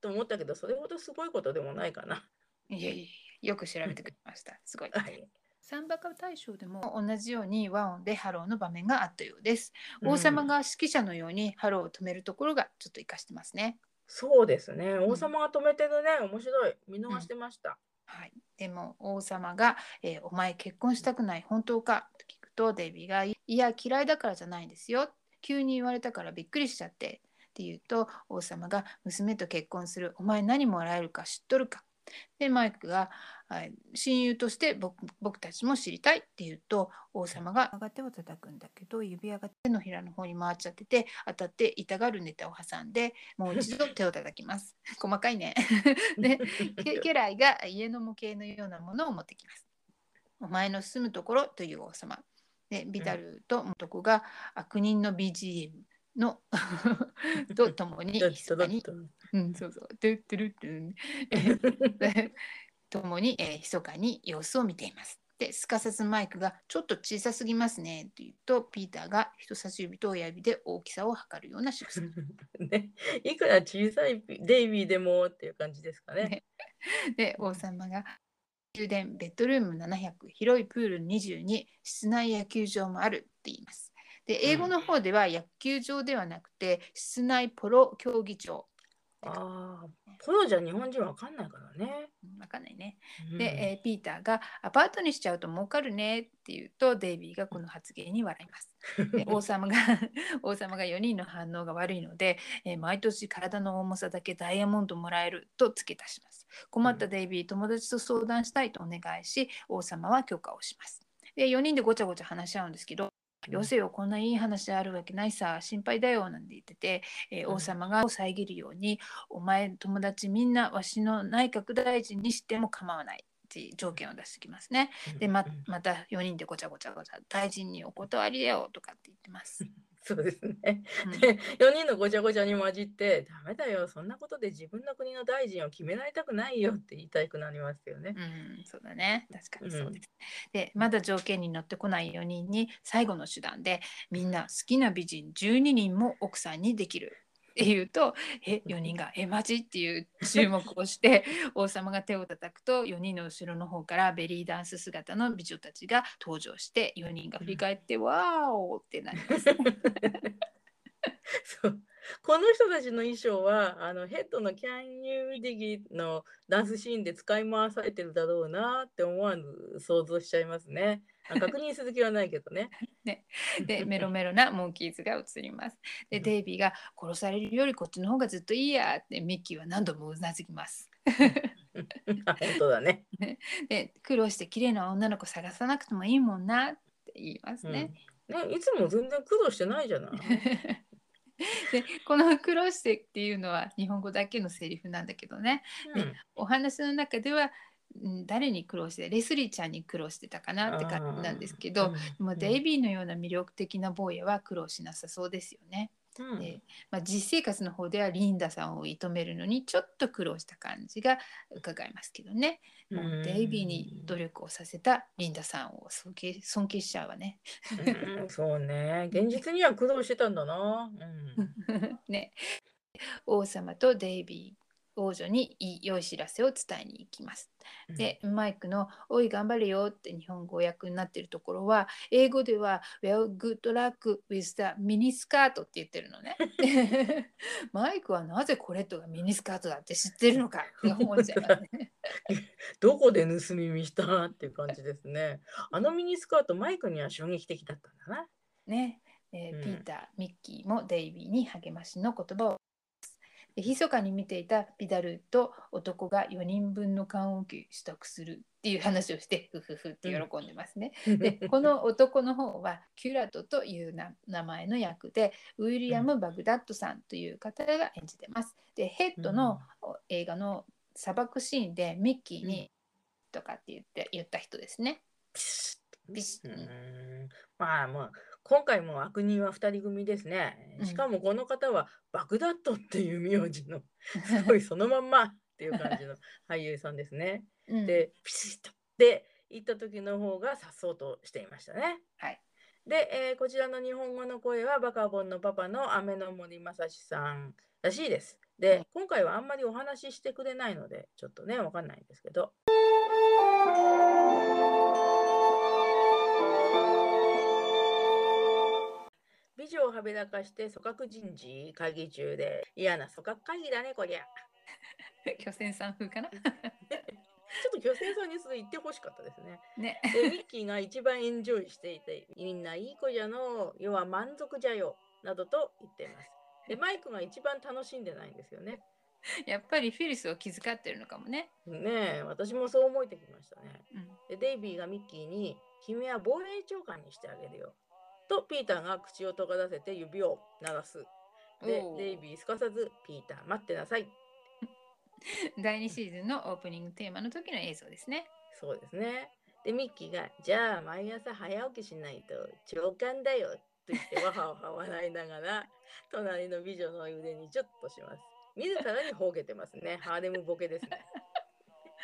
と思ったけど、それほどすごいことでもないかな。いやいやよく調べてくれました。すごい。はいサンバカ大賞でも同じように和音でハローの場面があったようです。王様が指揮者のようにハローを止めるところがちょっとイカしてますね。そうですね。王様が止めてるね。面白い。見逃してました。うんはい、でも王様が、えー、お前結婚したくない本当か?」と聞くとデイビーが「いや嫌いだからじゃないんですよ」急に言われたからびっくりしちゃってって言うと王様が「娘と結婚するお前何もらえるか知っとるか?」でマイクが親友として僕たちも知りたいって言うと王様が手を叩くんだけど指輪が手のひらの方に回っちゃってて当たって痛がるネタを挟んでもう一度手を叩きます。細かいね。で 家来が家の模型のようなものを持ってきます。お前の住むところという王様。でビダルと男が悪人の BGM のとともに。密かに、うん、そうそう、トゥトゥルトゥともに、えー、密かに様子を見ています。で、すかさずマイクがちょっと小さすぎますねと言うと、ピーターが人差し指と親指で大きさを測るような仕草。ね、いくら小さいデイビーでもっていう感じですかね。ね で、王様が宮殿、ベッドルーム700、広いプール22、室内野球場もあるって言います。で英語の方では野球場ではなくて室内ポロ競技場。ああ、ポロじゃ日本人わかんないからね。わかんないね。うん、で、えー、ピーターがアパートにしちゃうと儲かるねって言うとデイビーがこの発言に笑います。で 王様が 王様が4人の反応が悪いので、えー、毎年体の重さだけダイヤモンドもらえると付け足します。困ったデイビー、友達と相談したいとお願いし、王様は許可をします。で4人でごちゃごちゃ話し合うんですけどよせよこんないい話あるわけないさ心配だよなんて言ってて、えー、王様が遮るようにお前友達みんなわしの内閣大臣にしても構わないって条件を出してきますね。でままた4人でごちゃごちゃごちゃ大臣にお断りだよとかって言ってます。そうですね。うん、で4人のごちゃごちゃに混じって「ダメだよそんなことで自分の国の大臣を決められたくないよ」って言いたくなりますよね。うん、そうだね確かにそうです。うん、でまだ条件に乗ってこない4人に最後の手段でみんな好きな美人12人も奥さんにできるって言うとえ4人が「えマジ?」っていう注目をして 王様が手を叩くと4人の後ろの方からベリーダンス姿の美女たちが登場して4人が振り返って「わーお!」ってなります。そうこの人たちの衣装はあのヘッドの「Can You Dig It」のダンスシーンで使い回されてるだろうなって思わず想像しちゃいますね。確認する気はないけどね。ねでメロメロなモンキーズが映ります。でデイビーが殺されるよりこっちの方がずっといいやってミッキーは何度もうなずきます。本当だね。で苦労して綺麗な女の子探さなくてもいいもんなって言いますね。うん、ねいつも全然苦労してないじゃない。でこの「苦労して」っていうのは日本語だけのセリフなんだけどね、うん、お話の中では誰に苦労してレスリーちゃんに苦労してたかなって感じなんですけど、もうデイビーのような魅力的な坊やは苦労しなさそうですよね。うん、でまあ、実生活の方ではリンダさんを射止めるのにちょっと苦労した感じが伺えますけどね、もうデイビーに努力をさせたリンダさんを尊敬尊敬しちゃうわね。うん、そうね。現実には苦労してたんだな。うん、ね。王様とデイビー王女に良い知らせを伝えに行きます。で、マイクの「おい頑張れよ」って日本語訳になってるところは英語では「Well good luck with the ミニスカート」って言ってるのね。で マイクはなぜコレットがミニスカートだって知ってるのかって思っちゃいますね。どこで盗み見したっていう感じですね。あのミニスカートマイクには衝撃的だったんだな。ね、えーうんピーター、ミッキーもデイビーに励ましの言葉を。で密かに見ていたピダルと男が4人分の棺桶取得するっていう話をしてフフフって喜んでますね。でこの男の方はキュラトというな名前の役でウィリアム・バグダッドさんという方が演じてます。でヘッドのお映画の砂漠シーンでミッキーにとかって言って言った人ですね。ピシッビシッまあまあ今回も悪人は2人組ですねうん。しかもこの方はバグダッドっていう名字の すごいそのまんまっていう感じの俳優さんですね。うんでピシッとって言った時の方がさっそうとしていましたね。はいで、えーこちらの日本語の声はバカボンのパパの雨の森正史さんらしいです。で、はい今回はあんまりお話ししてくれないのでちょっとねわかんないんですけど。美女をはべらかして組閣人事会議中で嫌な組閣会議だねこりゃ。巨泉さん風かな？ちょっと巨泉さんにそれ言ってほしかったですね。ね。で、ミッキーが一番エンジョイしていて、みんないい子じゃの、要は満足じゃよ、などと言っています。で、マイクが一番楽しんでないんですよね。やっぱりフィリスを気遣ってるのかもね。ねえ、私もそう思えてきましたね。うん、で、デイビーがミッキーに、君は防衛長官にしてあげるよ。と、ピーターが口を尖らせて指を鳴らす。でデイビーすかさず、ピーター待ってなさい。第2シーズンのオープニングテーマの時の映像ですね。そうですね。で、ミッキーが、じゃあ毎朝早起きしないと長官だよと言ってわはわは笑いながら、隣の美女の腕にちょっとします。見るからにほうけてますね。ハーレムボケですね。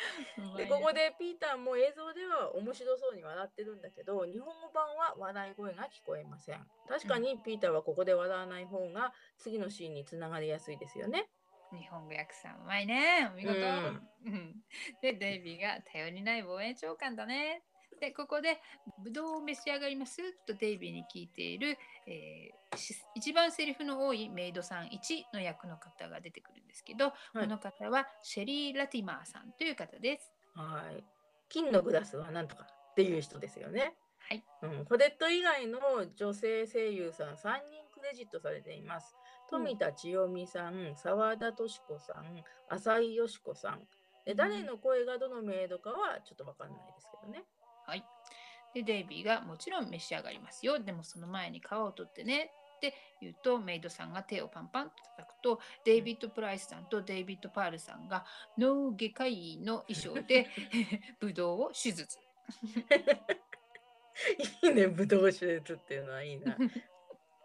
で、ここでピーターも映像では面白そうに笑ってるんだけど、日本語版は笑い声が聞こえません。確かにピーターはここで笑わない方が次のシーンにつながりやすいですよね。日本語訳さんうまいね。お見事。ううん で、デイビーが頼りない防衛長官だね。で、ここでブドウを召し上がりますとデイビーに聞いている、えーし一番セリフの多いメイドさん1の役の方が出てくるんですけど、この方はシェリー・ラティマーさんという方です。はい。金のグラスはなんとかっていう人ですよね。はい。うん、コデット以外の女性声優さん3人クレジットされています。富田千代美さん、沢田敏子さん、浅井よし子さん。で誰の声がどのメイドかはちょっとわかんないですけどね。はい。で、デイビーがもちろん召し上がりますよ。でもその前に皮を取ってねって言うと、メイドさんが手をパンパンと叩くと、デイビッド・プライスさんとデイビッド・パールさんが脳外科医の衣装でブドウを手術。いいね、ブドウ手術っていうのはいいな。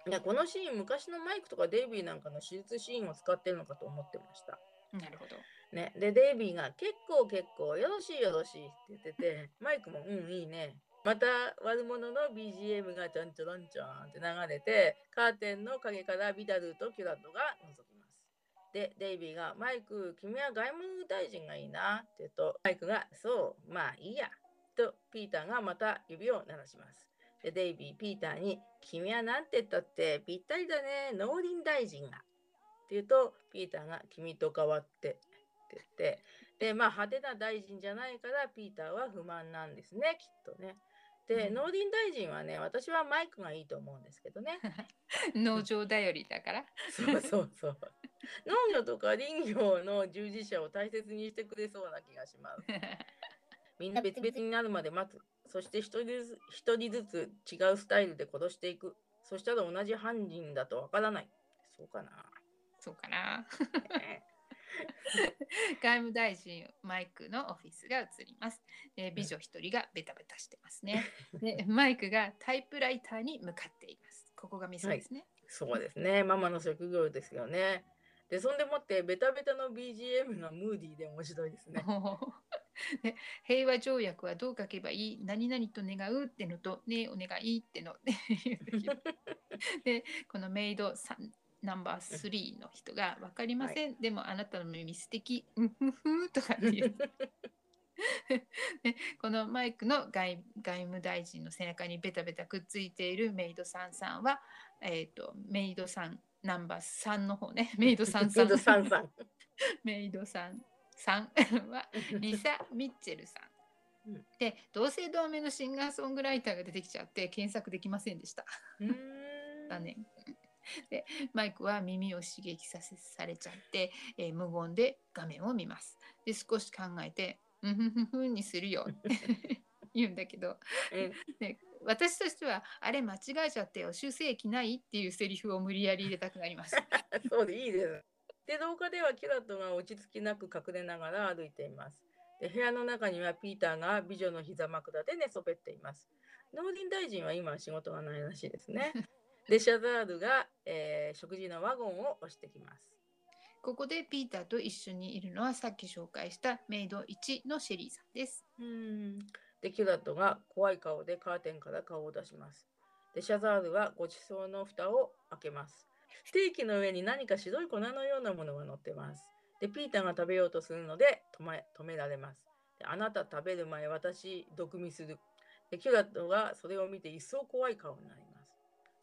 いやこのシーン、昔のマイクとかデイビーなんかの手術シーンを使ってるのかと思ってました。なるほど。ね、で、デイビーが結構結構よろしいよろしいって言ってて、マイクもうんいいね。また悪者の BGM がちゃんちょろんちょんって流れて、カーテンの陰からビダルとキュラットが覗きます。で、デイビーがマイク、君は外務大臣がいいなって言うと、マイクがそう、まあいいや。とピーターがまた指を鳴らします。で、デイビー、ピーターに、君はなんて言ったってぴったりだね、農林大臣が。って言うと、ピーターが君と変わってって言って、で、まあ派手な大臣じゃないから、ピーターは不満なんですね、きっとね。で、うん農林大臣はね、私はマイクがいいと思うんですけどね。農場頼りだから。そうそうそう。農業とか林業の従事者を大切にしてくれそうな気がします。みんな別々になるまで待つ。そして一人ずつ一人ずつ違うスタイルで殺していく。そしたら同じ犯人だとわからない。そうかな。そうかな。ね 外務大臣マイクのオフィスが映ります。で美女一人がベタベタしてますね。でマイクがタイプライターに向かっています。ここがミソですね。そうですね。ママの職業ですよね。で、そんでもってベタベタの BGM がムーディーで面白いですね。で 平和条約はどう書けばいい？何々と願うってのとねえお願いってのでこのメイドさんナンバー3の人が「分かりません、でもあなたの耳素敵うんふふ」とかって言うで このマイクの外外務大臣の背中にベタベタくっついているメイドさんさんは、えー、とメイドさんナンバー3の方ね メイドさんさんメイドさんさん。メイドさんさんはリサ・ミッチェルさん。うんで同姓同名のシンガーソングライターが出てきちゃって検索できませんでした。うーんだね。でマイクは耳を刺激させされちゃって、えー無言で画面を見ます。で少し考えて「うんふんふんにするよ」っ て言うんだけどうん で私としては「あれ間違えちゃってよ修正液ない?」っていうセリフを無理やり入れたくなります。そうでいいです。で、廊下ではキラットが落ち着きなく隠れながら歩いています。で、部屋の中にはピーターが美女の膝枕で寝そべっています。農林大臣は今仕事がないらしいですね。で、シャザールが、えー食事のワゴンを押してきます。ここでピーターと一緒にいるのはさっき紹介したメイド1のシェリーさんです。うーん。で、キュラットが怖い顔でカーテンから顔を出します。で、シャザールはごちそうの蓋を開けます。ステーキの上に何か白い粉のようなものが乗ってます。で、ピーターが食べようとするので止め止められます。であなた食べる前、私、毒味する。で、キュラットがそれを見て一層怖い顔になり。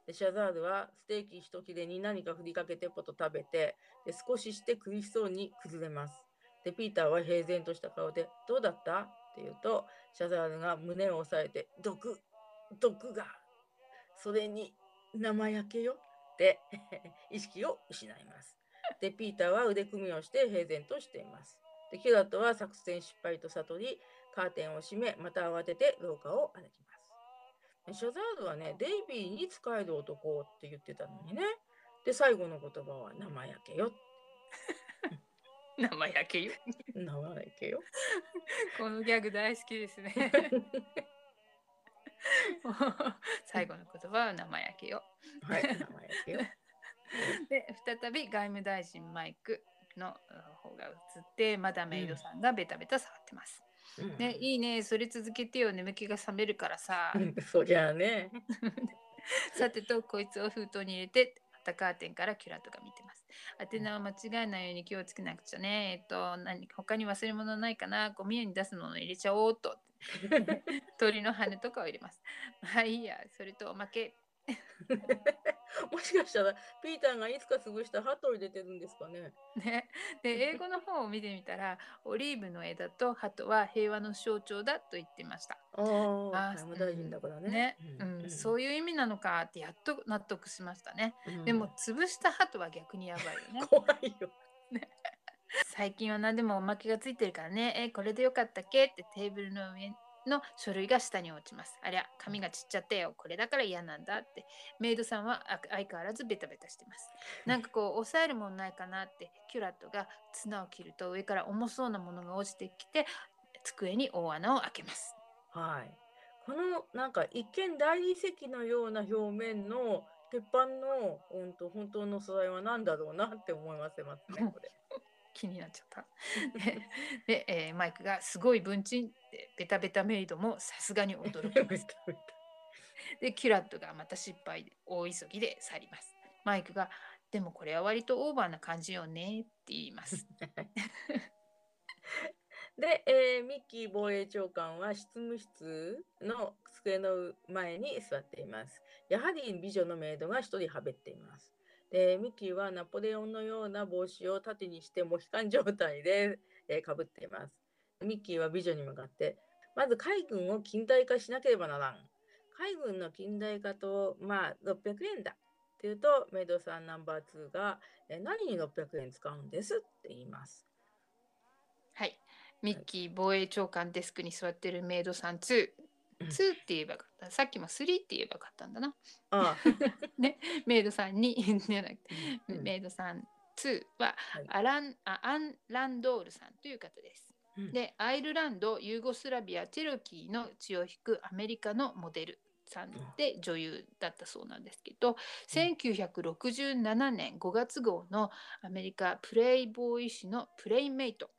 で、シャザールはステーキ一切れに何か振りかけてポト食べて、で少しして苦しそうに崩れます。で、ピーターは平然とした顔で、どうだった？って言うと、シャザールが胸を押さえて、毒、毒が、それに生焼けよって意識を失います。で、ピーターは腕組みをして平然としています。で、キュラットは作戦失敗と悟り、カーテンを閉め、また慌てて廊下を歩きます。シャザールはね、デイビーに使える男って言ってたのにね。で、最後の言葉は生焼けよ。生焼けよ。生焼けよ。このギャグ大好きですね。最後の言葉は生焼けよ。はい、生焼けよ。で再び外務大臣マイクの方が映ってまだメイドさんがベタベタ触ってます。うんね、いいねそれ続けてよ眠気が覚めるからさ。そりゃあね。さてとこいつを封筒に入れてまたカーテンからキュラットが見てます。宛名を間違えないように気をつけなくちゃね。えっと何他に忘れ物ないかなゴミ屋に出すもの入れちゃおうと。鳥の羽とかを入れます。まあいいやそれとおまけ。もしかしたらピーターがいつか潰した鳩を入れてるんですかね。ね、で英語の方を見てみたら オリーブの枝と鳩は平和の象徴だと言ってました。ああ、大臣だからね。ね、うんそういいう意味なのかってやっと納得しましたね。うん。でも潰した鳩は逆にやばいよね 怖いよ。最近は何でもおまけがついてるからね。えこれでよかったっけ？ってテーブルの上の書類が下に落ちます。ありゃ紙がちっちゃってよ。これだから嫌なんだって。メイドさんはあ相変わらずベタベタしてます。なんかこう押さえるもんないかなってキュラットが綱を切ると上から重そうなものが落ちてきて机に大穴を開けます。はい。このなんか一見大理石のような表面の鉄板の本当本当の素材は何だろうなって思いませますね。これ。気になっちゃった。でで、えーマイクがすごい文鎮ってベタベタメイドもさすがに驚きます。で、キュラットがまた失敗で大急ぎで去ります。マイクが、でもこれは割とオーバーな感じよねって言います。で、えーミッキー防衛長官は執務室の机の前に座っています。やはり美女のメイドが一人はべっています。で、ミッキーはナポレオンのような帽子を縦にしてモヒカン状態で、えー、かぶっています。ミッキーは美女に向かって、まず海軍を近代化しなければならん。海軍の近代化と、まあ、600円だ。っていうと、メイドさんナンバー2が、えー何に600円使うんですって言います。はい。ミッキー防衛長官デスクに座ってるメイドさん2。うん。2って言えばよかった。さっきも3って言えばよかったんだな。ああ、メイドさん2じゃなくて、うん。メイドさん2ははい。アランあアン・ランドールさんという方です。うん。でアイルランドユーゴスラビアチェロキーの血を引くアメリカのモデルさんで女優だったそうなんですけど、1967年5月号のアメリカプレイボーイ誌のプレイメイト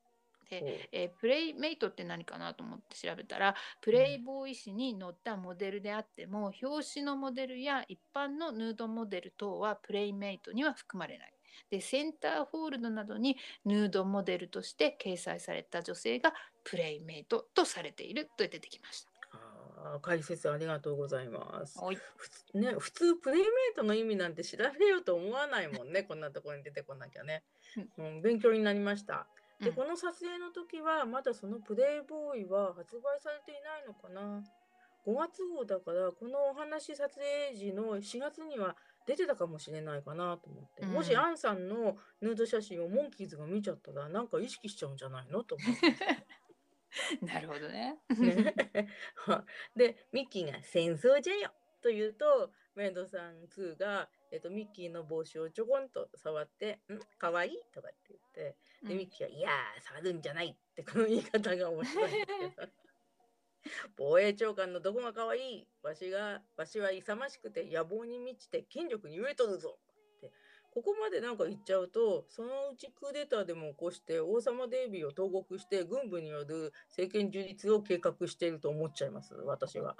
でえープレイメイトって何かなと思って調べたらプレイボーイ誌に載ったモデルであっても、表紙のモデルや一般のヌードモデル等はプレイメイトには含まれない。でセンターホールドなどにヌードモデルとして掲載された女性がプレイメイトとされていると出てきました。解説ありがとうございます。ね、普通プレイメイトの意味なんて調べようと思わないもんね。こんなところに出てこなきゃね、うん、勉強になりましたで、うん。この撮影の時はまだそのプレイボーイは発売されていないのかな。5月号だからこのお話撮影時の4月には出てたかもしれないかなと思って、うん。もしアンさんのヌード写真をモンキーズが見ちゃったらなんか意識しちゃうんじゃないのと思って。なるほどね。ね。でミッキーが「戦争じゃよ」と言うとメイドさん2が、えっと、ミッキーの帽子をちょこんと触って「ん？かわい？い?」とかって言ってでミッキーは「いやー触るんじゃない」ってこの言い方が面白いんですけど。防衛長官のどこがかわい？いわしがわしは勇ましくて野望に満ちて権力に飢えとるぞ。ってここまでなんか言っちゃうとそのうちクーデターでも起こして王様デイビーを投獄して軍部による政権樹立を計画していると思っちゃいます私は。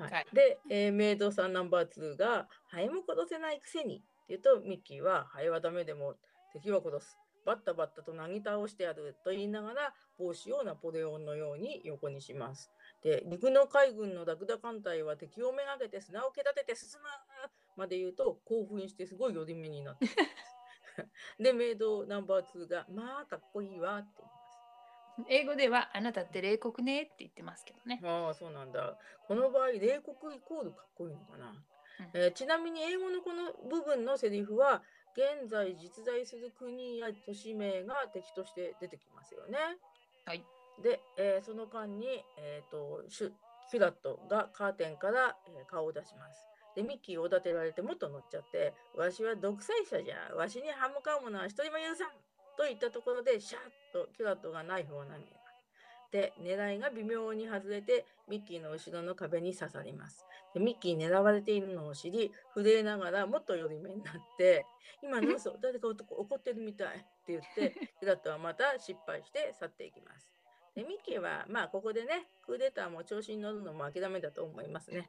はいはいで、えーメイドさんナンバー2が「ハエも殺せないくせに」って言うとミッキーは「ハエはダメでも敵は殺す」バッタバッタとなぎ倒してやると言いながら帽子をナポレオンのように横にします。で陸の海軍のラクダ艦隊は敵をめがけて砂を蹴立てて進むまで言うと興奮してすごい寄り目になって でメイドナンバー2が「まあかっこいいわ」って言います。英語ではあなたって冷酷ねって言ってますけどね。ああそうなんだ。この場合冷酷イコールかっこいいのかな。うんえーちなみに英語のこの部分のセリフは現在実在する国や都市名が敵として出てきますよね。はい。で、えーその間に、えー、とシュキュラットがカーテンから、えー顔を出します。でミッキーをおだてられてもっと乗っちゃって「わしは独裁者じゃわしに歯向かう者は一人も許さん!」と言ったところでシャッとキュラットがナイフを投げます。で狙いが微妙に外れてミッキーの後ろの壁に刺さります。でミッキーに狙われているのを知り震えながらもっと寄り目になって「今の嘘誰か男怒ってるみたい」って言って キュラットはまた失敗して去っていきます。でミッキーはまあここでねクーデターも調子に乗るのも諦めだと思いますね。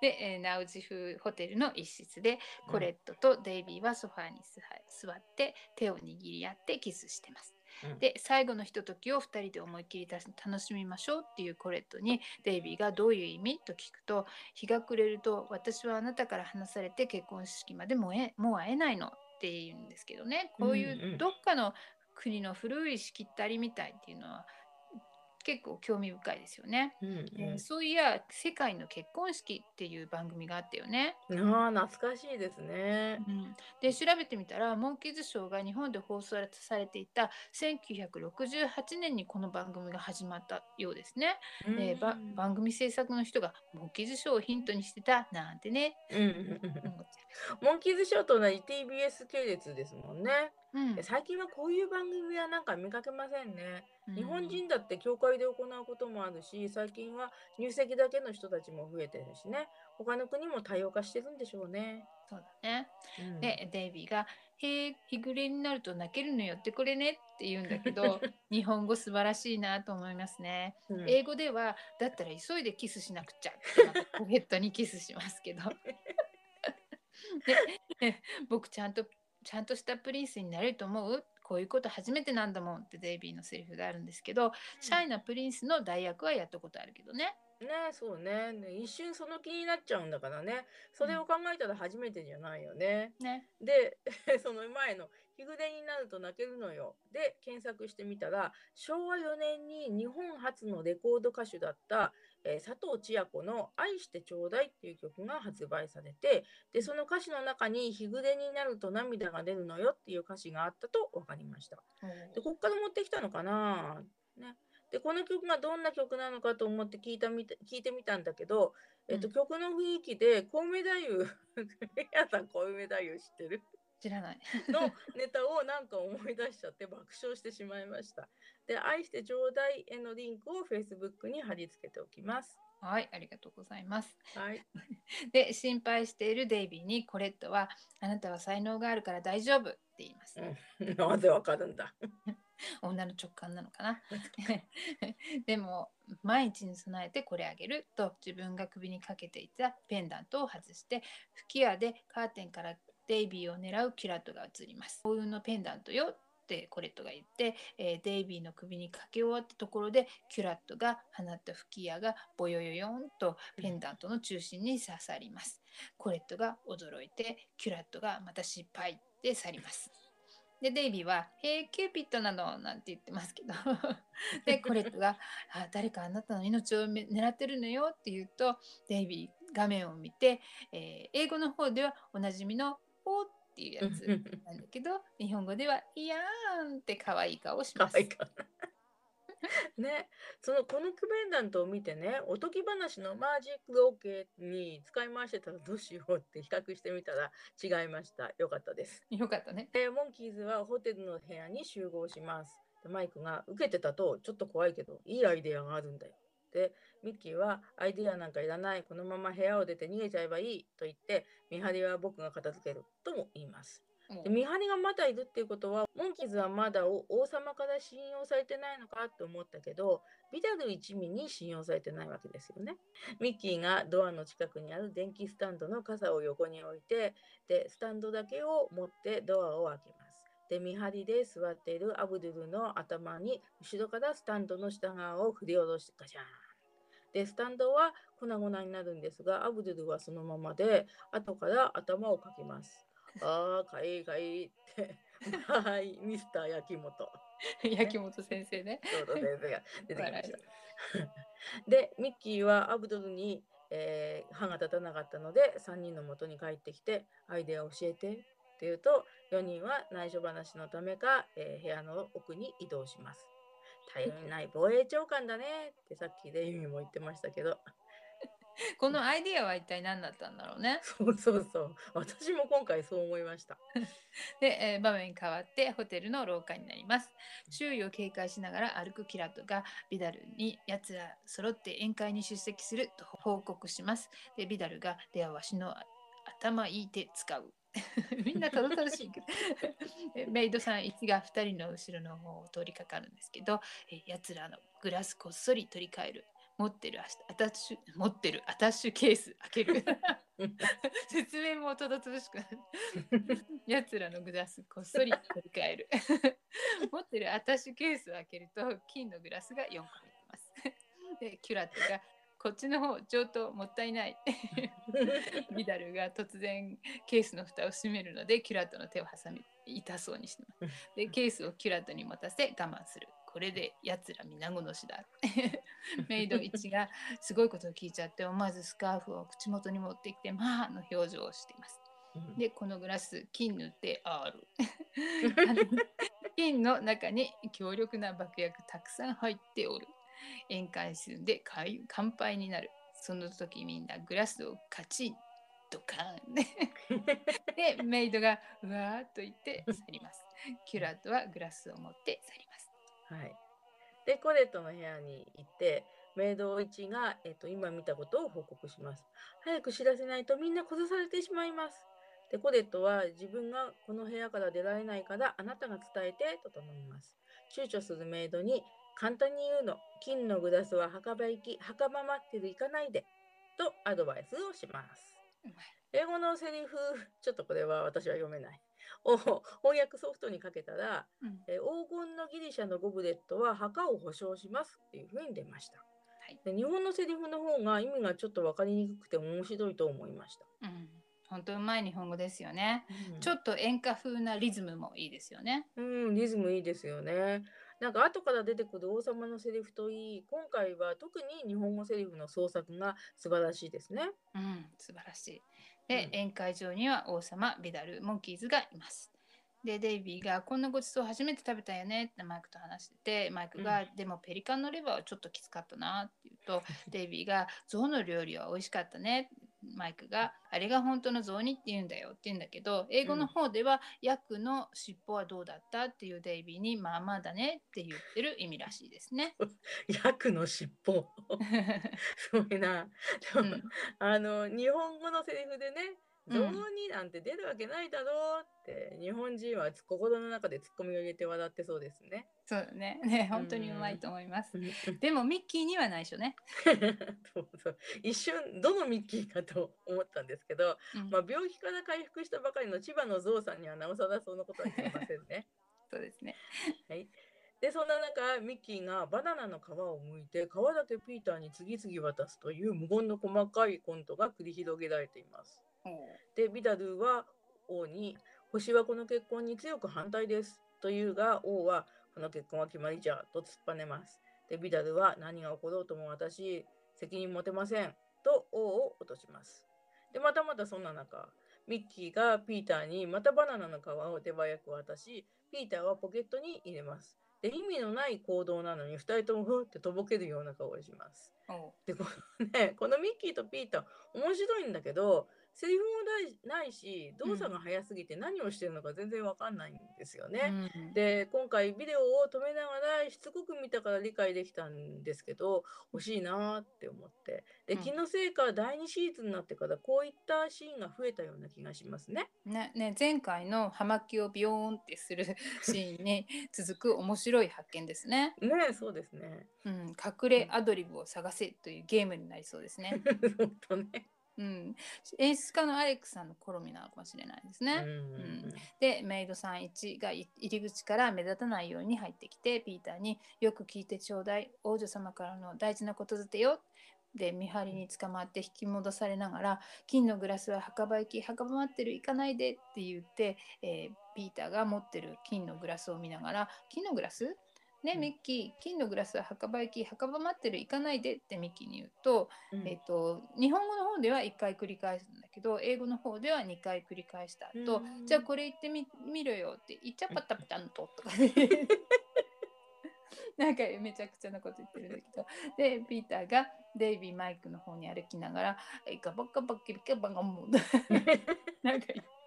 で、えーナウジフホテルの一室でコレットとデイビーはソファーに座座って手を握り合ってキスしてます。うん。で最後のひとときを2人で思いっきりた楽しみましょうっていうコレットにデイビーがどういう意味と聞くと日が暮れると私はあなたから離されて結婚式までもうえもう会えないのって言うんですけどね。こういうどっかの国の古いしきったりみたいっていうのは結構興味深いですよね。うんえーそういや世界の結婚式っていう番組があったよね。うん、ああ懐かしいですね。うん、で調べてみたらモンキーズショーが日本で放送されていた1968年にこの番組が始まったようですね。うん番組制作の人がモンキーズショーをヒントにしてたなんてね。うんモンキーズショーと同じ TBS 系列ですもんね。うんで最近はこういう番組はなんか見かけませんね。うん日本人だって教会で行うこともあるし、最近は入籍だけの人たちも増えてるしね。他の国も多様化してるんでしょうね。そうだね。うんでデイビーが「へえ日暮れになると泣けるのよってこれね」って言うんだけど 日本語素晴らしいなと思いますね。うん英語では「だったら急いでキスしなくちゃ」ってポケットにキスしますけど で僕ちゃんとちゃんとしたプリンスになれると思う？こういうこと初めてなんだもんってデイビーのセリフがあるんですけど、シャイなプリンスの代役はやったことあるけどね。ねそうね。ね一瞬その気になっちゃうんだからね。それを考えたら初めてじゃないよね。ね。で その前の「日暮れになると泣けるのよ」で検索してみたら昭和4年に日本初のレコード歌手だった、えー佐藤千夜子の「愛してちょうだい」っていう曲が発売されてでその歌詞の中に「日暮れになると涙が出るのよ」っていう歌詞があったと分かりました。でこっから持ってきたのかな、ね、でこの曲がどんな曲なのかと思って聞いたみた聞いてみたんだけど、えっとうん。曲の雰囲気で「コウメ太夫」皆さんコウメ太夫知ってる？知らない。のネタをなんか思い出しちゃって爆笑してしまいました。で、愛してちょうだいへのリンクを Facebook に貼り付けておきます。はい、ありがとうございます。はい。で、心配しているデイビーにコレットは、あなたは才能があるから大丈夫って言います。うん、なぜわかるんだ。女の直感なのかなでも毎日に備えてこれあげると自分が首にかけていたペンダントを外して吹き矢でカーテンからデイビーを狙うキュラットが映ります。幸運のペンダントよってコレットが言って、えーデイビーの首にかけ終わったところでキュラットが放った吹き矢がボヨヨヨンとペンダントの中心に刺さります。コレットが驚いてキュラットがまた失敗で去ります。でデイビーは「へえキューピッドなの」なんて言ってますけど。でコレットがあ「誰かあなたの命をめ狙ってるのよ」って言うとデイビー画面を見て、えー英語の方ではおなじみの「お」っていうやつなんだけど日本語では「いやーん」って可愛い顔をします。可愛いか ね、そのこのクベンダントを見てね、おとぎ話のマジックオーケーに使い回してたらどうしようって比較してみたら違いました。よかったです。よかったね。で、モンキーズはホテルの部屋に集合します。でマイクが受けてたとちょっと怖いけど、いいアイデアがあるんだよ。で、ミッキーはアイデアなんかいらない。このまま部屋を出て逃げちゃえばいいと言って、見張りは僕が片付けるとも言います。で見張りがまだいるっていうことはモンキーズはまだお王様から信用されてないのかって思ったけどビダル一味に信用されてないわけですよね。ミッキーがドアの近くにある電気スタンドの傘を横に置いてでスタンドだけを持ってドアを開けます。で見張りで座っているアブドゥルの頭に後ろからスタンドの下側を振り下ろしてガシャーン。でスタンドは粉々になるんですがアブドゥルはそのままで後から頭をかきます。ああ、かいいかいいって。はい、ミスター焼き本。焼き本先生ね。ちょうど先生が出てきました。で、ミッキーはアブドルに、えー歯が立たなかったので、3人の元に帰ってきて、アイデアを教えてって言うと、4人は内緒話のためか、えー部屋の奥に移動します。頼りない防衛長官だねってさっきでユミも言ってましたけど、このアイディアは一体何だったんだろうね。そうそうそう、私も今回そう思いました。で、えー場面変わってホテルの廊下になります。周囲を警戒しながら歩くキラットがビダルに奴ら揃って宴会に出席すると報告します。で、ビダルがではわしの頭いい手使う。みんなたどたどし。いけどえメイドさん1が2人の後ろの方を通りかかるんですけど、えやつらのグラスこっそり取り替える。持ってるアタッシュ持ってるアタッシュケース開ける。説明もたどたどしくなる。やつらのグラスこっそり取り替える。持ってるアタッシュケースを開けると金のグラスが4個入ってます。でキュラットがこっちの方上等もったいない。ビダルが突然ケースの蓋を閉めるのでキュラットの手を挟み痛そうにしてます。で ケースをキュラットに持たせ我慢する。これでやつら皆殺しだ。メイド1がすごいことを聞いちゃって思わずスカーフを口元に持ってきてまあの表情をしています。でこのグラス金塗ってある金の中に強力な爆薬たくさん入っておる宴会するんで乾杯になるその時みんなグラスをカチンドカーンででメイドがうわーっと言って去りますキュラットはグラスを持って去りますはい。で、コレットの部屋に行って、メイド1が、えっと今見たことを報告します。早く知らせないとみんな殺されてしまいます。で、コレットは自分がこの部屋から出られないからあなたが伝えてと頼みます。躊躇するメイドに簡単に言うの。金のグラスは墓場行き、墓場待ってる行かないで。とアドバイスをします。英語のセリフ、ちょっとこれは私は読めない。を翻訳ソフトにかけたら、うんえー黄金のギリシャのゴブレットは墓を保証しますっていうふうに出ました。はいで日本のセリフの方が意味がちょっと分かりにくくて面白いと思いました。うん本当うまい日本語ですよねうんちょっと演歌風なリズムもいいですよねうん、リズムいいですよね。なんか後から出てくる王様のセリフといい、今回は特に日本語セリフの創作が素晴らしいですね。うん、素晴らしい。で、うん宴会場には王様、ビダル、モンキーズがいます。で、デイビーがこんなごちそう初めて食べたよねってマイクと話してて、マイクが、でもペリカンのレバーはちょっときつかったなって言うと、デイビーが象の料理は美味しかったね。マイクがあれが本当の象にって言うんだよって言うんだけど英語の方では、ヤクの尻尾はどうだったっていうデイビーにまあまあだねって言ってる意味らしいですね。ヤクの尻尾。すごいな。でもうんあの日本語のセリフでね、雑煮なんて出るわけないだろうって日本人は心の中でツッコミを入れて笑ってそうですね。そうだね。ね、本当にうまいと思います。そう でもミッキーには内緒ね。そう一瞬どのミッキーかと思ったんですけど、うんまあ、病気から回復したばかりの千葉のゾウさんにはなおさらそんなことは言えませんね。そうですね。はい、でそんな中ミッキーがバナナの皮を剥いて皮だけピーターに次々渡すという無言の細かいコントが繰り広げられています。でビダルーは王に「星はこの結婚に強く反対です」というが王は「この結婚は決まりじゃ」と突っぱねます。でビダルは「何が起ころうとも私責任持てません」と王を落とします。でまたまたそんな中ミッキーがピーターにまたバナナの皮を手早く渡しピーターはポケットに入れます。で意味のない行動なのに2人ともふってとぼけるような顔をします。でこのねこのミッキーとピーター面白いんだけどセリフもないし動作が速すぎて何をしてるのか全然わかんないんですよね。うんで今回ビデオを止めながらしつこく見たから理解できたんですけど欲しいなーって思ってでうん気のせいか第2シーズンになってからこういったシーンが増えたような気がしますね。ねね前回の葉巻をビヨーンってするシーンに 続く面白い発見ですね。ねそうですね。うん、隠れアドリブを探せというゲームになりそうですね。本当ね。うん、演出家のアレックさんの好みなのかもしれないですね。うんうんでメイドさん1がい入り口から目立たないように入ってきてピーターに「よく聞いてちょうだい。王女様からの大事なことづてよ」で見張りに捕まって引き戻されながら「金のグラスは墓場行き墓場待ってる行かないで」って言って、えーピーターが持ってる金のグラスを見ながら「金のグラス？ねうん。ミッキー金のグラスは墓場行き墓場待ってる行かないで」ってミッキーに言うと、うん。えっと、日本語の方では1回繰り返すんだけど英語の方では2回繰り返した後、うん。じゃあこれ言ってみ見ろよって言っちゃパタパタンととかね。なんかめちゃくちゃなこと言ってるんだけど。でピーターがデイビーマイクの方に歩きながら「えガバガバキリカバガモ」なんか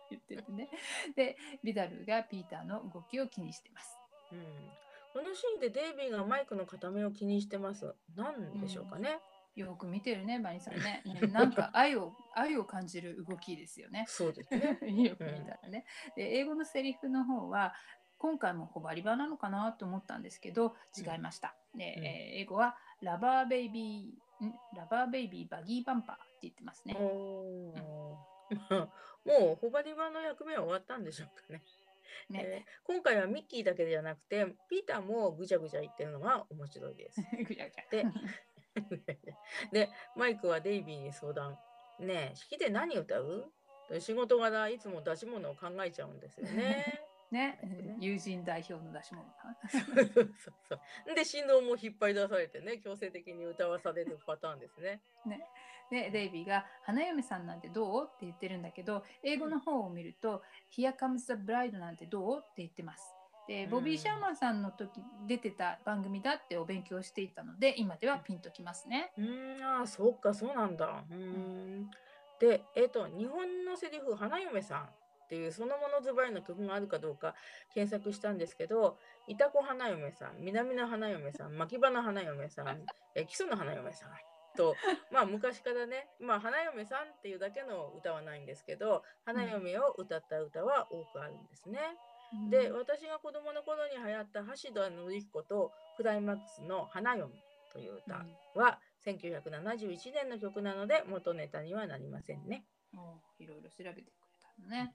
言っててねでビダルがピーターの動きを気にしてます。うんこのシーンでデイビーがマイクの片目を気にしてます。なんでしょうかね。よく見てるねバニーさんねね なんか愛を愛を感じる動きですよね。そうですね。よく見たらね。で英語のセリフの方は今回もホバリバなのかなと思ったんですけど違いました。でうんえー英語はラバーベイビーん？ラバーベイビーバギーバンパーって言ってますね。おー もうホバリバの役目は終わったんでしょうかね。ねえー今回はミッキーだけじゃなくてピーターもぐちゃぐちゃ言ってるのが面白いです。ぐちゃぐちゃで でマイクはデイビーに相談。ねえ式で何歌う仕事柄いつも出し物を考えちゃうんですよね。ねね友人代表の出し物で振動も引っ張り出されてね強制的に歌わされるパターンですね。でデイビーが「花嫁さんなんてどう?」って言ってるんだけど英語の方を見ると「Here comes the bride なんてどう?」って言ってます。でボビー・シャーマンさんの時出てた番組だってお勉強していたので今ではピンときますね。うーんあーそうかそうなんだ。うーんでえっ、と日本のセリフ「花嫁さん」っていうそのものズバリの曲があるかどうか検索したんですけど「いたこ花嫁さん」「南の花嫁さん」「牧場の花嫁さん」え「基礎の花嫁さん」とまあ昔からね、まあ、花嫁さんっていうだけの歌はないんですけど花嫁を歌った歌は多くあるんですね。で私が子供の頃に流行った橋田紀彦とクライマックスの「花嫁」という歌は1971年の曲なので元ネタにはなりませんね。おいろいろ調べてくれたのね。はい、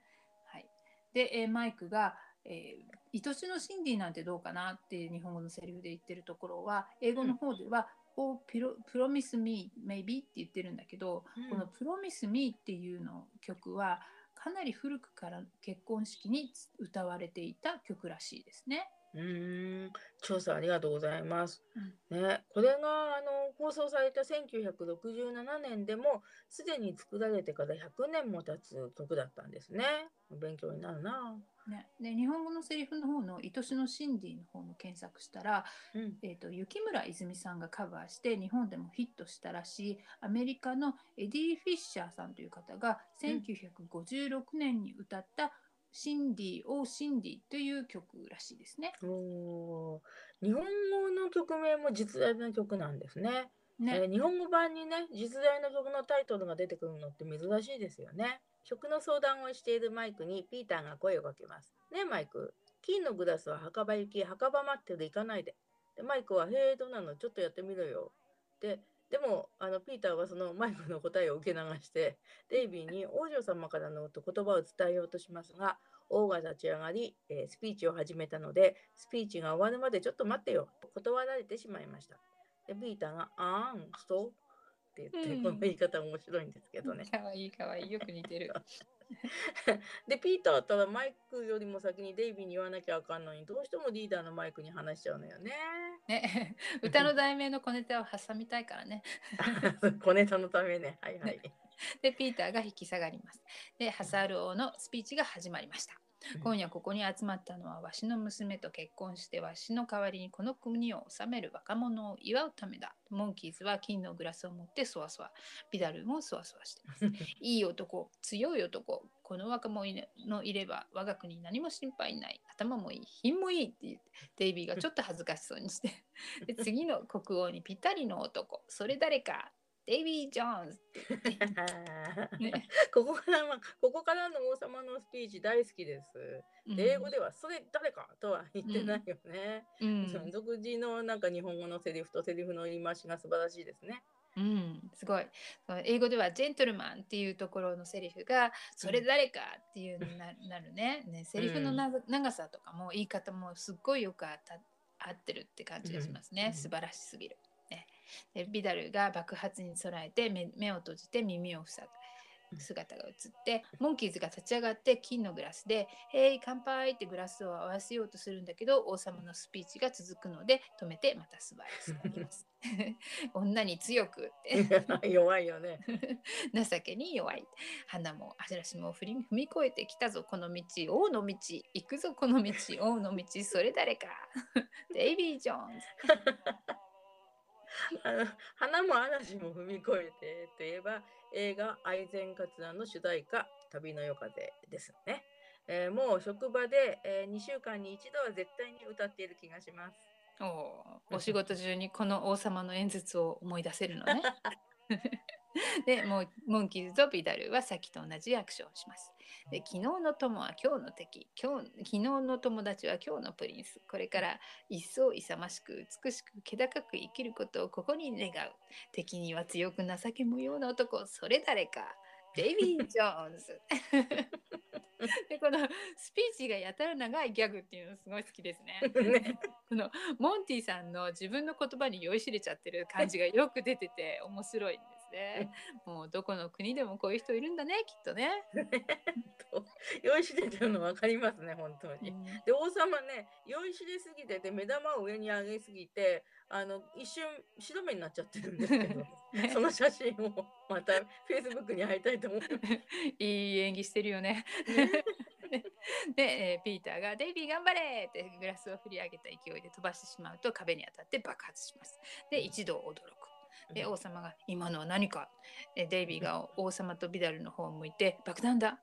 で、えーマイクが、えー愛しのシンディなんてどうかなって日本語のセリフで言ってるところは英語の方では、Oh, pro- Promise Me Maybe って言ってるんだけど、うんこの Promise Me っていうの曲はかなり古くから結婚式に歌われていた曲らしいですね。うーん調査ありがとうございます。うんね、これがあの放送された1967年でもすでに作られてから100年も経つ曲だったんですね。勉強になるな。ね、で日本語のセリフの方の「愛しのシンディ」の方の検索したらうん、えー、と雪村泉さんがカバーして日本でもヒットしたらしいアメリカのエディ・フィッシャーさんという方がうん1956年に歌った「Cindy, Oh Cindy」という曲らしいですね。おー日本語の曲名も実在の曲なんですね。えねー日本語版にね実在の曲のタイトルが出てくるのって珍しいですよね。食の相談をしているマイクにピーターが声をかけます。ねえマイク、金のグラスは墓場行き、墓場待ってる行かないで。でマイクは、へえ、どうなの？ちょっとやってみろよ。で、でもあのピーターはそのマイクの答えを受け流してデイビーに王女様からの言葉を伝えようとしますが王が立ち上がり、えースピーチを始めたのでスピーチが終わるまでちょっと待ってよと断られてしまいました。でピーターが「あーんそう」って言って、うんこの言い方面白いんですけどね。かわいいかわいいよく似てる。でピーターたらマイクよりも先にデイビーに言わなきゃあかんのにどうしてもリーダーのマイクに話しちゃうのよね。ね、歌の題名の小ネタを挟みたいからね。小ネタのためね。はいはい。で、ピーターが引き下がります。で、ハサール王のスピーチが始まりました。今夜ここに集まったのはわしの娘と結婚してわしの代わりにこの国を治める若者を祝うためだ。モンキーズは金のグラスを持ってそわそわ。ビダルもそわそわしています。いい男、強い男、この若者のいれば我が国に何も心配ない。頭もいい、品もいいって言って、デイビーがちょっと恥ずかしそうにして。で次の国王にぴったりの男、それ誰か、デイビー・ジョーンズねここからはここからの王様のスピーチ大好きです。で英語ではそれ誰かとは言ってないよね。うん、その独自のなんか日本語のセリフとセリフの言い回しが素晴らしいですね。うん、すごい。英語ではジェントルマンっていうところのセリフがそれ誰かっていうのにな なるね。ねセリフのな長さとかも言い方もすっごいよくあた合ってるって感じがしますね。うん素晴らしすぎる。ね、でビダルが爆発に備えて目目を閉じて耳を塞ぐ。姿が映ってモンキーズが立ち上がって金のグラスで「へい乾杯!」ってグラスを合わせようとするんだけど王様のスピーチが続くので止めてまた座ります。女に強くって 弱いよね。情けに弱い花も嵐も振り踏み越えてきたぞこの道王の道行くぞこの道王の道それ誰かデイビー・ジョーンズ あの花も嵐も踏み越えてといえば映画「愛染カツラ」の主題歌「旅の夜風」ですよね。えーもう職場で、え2週間に一度は絶対に歌っている気がします。おーお仕事中にこの王様の演説を思い出せるのね。でもうモンキーズとビダルはさっきと同じアクションをします。で昨日の友は今日の敵。今日昨日の友達は今日のプリンス。これから一層勇ましく美しく気高く生きることをここに願う。敵には強く情け無用な男。それ誰か？デイビー・ジョーンズ。でこのスピーチがやたら長いギャグっていうのすごい好きですね。ね。このモンティさんの自分の言葉に酔いしれちゃってる感じがよく出てて面白いんですね。もうどこの国でもこういう人いるんだねきっとね。酔いしれてるの分かりますね本当に。うんで王様ね酔いしれすぎてて目玉を上に上げすぎてあの一瞬白目になっちゃってるんですけど ねその写真をまたフェイスブックに貼りたいと思います。いい演技してるよね。で、えーピーターが「デイビー頑張れ!」ってグラスを振り上げた勢いで飛ばしてしまうと壁に当たって爆発します。で一度驚く。で王様が「今のは何か?」デイビーが王様とビダルの方を向いて「爆弾だ!」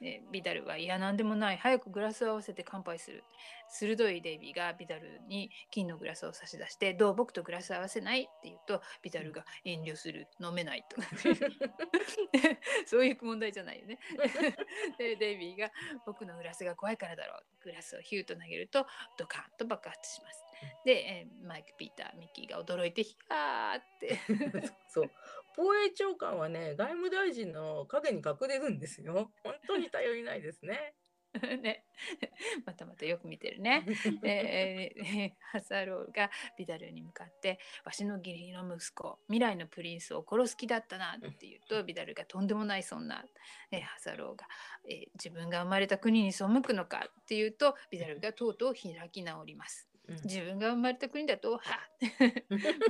えビダルは「いや何でもない。早くグラスを合わせて乾杯する」鋭いデイビーがビダルに金のグラスを差し出して「どう僕とグラス合わせない?」って言うとビダルが「遠慮する。飲めない」と。かそういう問題じゃないよね。でデイビーが「僕のグラスが怖いからだろう」グラスをヒューと投げるとドカンと爆発します。で、えーマイク・ピーターミッキーが驚いてヒャーって。そう防衛長官はね外務大臣の影に隠れるんですよ。本当に頼りないですね。ね またまたよく見てるね。で、えー ハサローがビダルに向かって「わしの義理の息子未来のプリンスを殺す気だったな」って言うとビダルがとんでもないそんな、えーハサローが、えー自分が生まれた国に背くのか」って言うとビダルがとうとう開き直ります。うん自分が生まれた国だと「はっ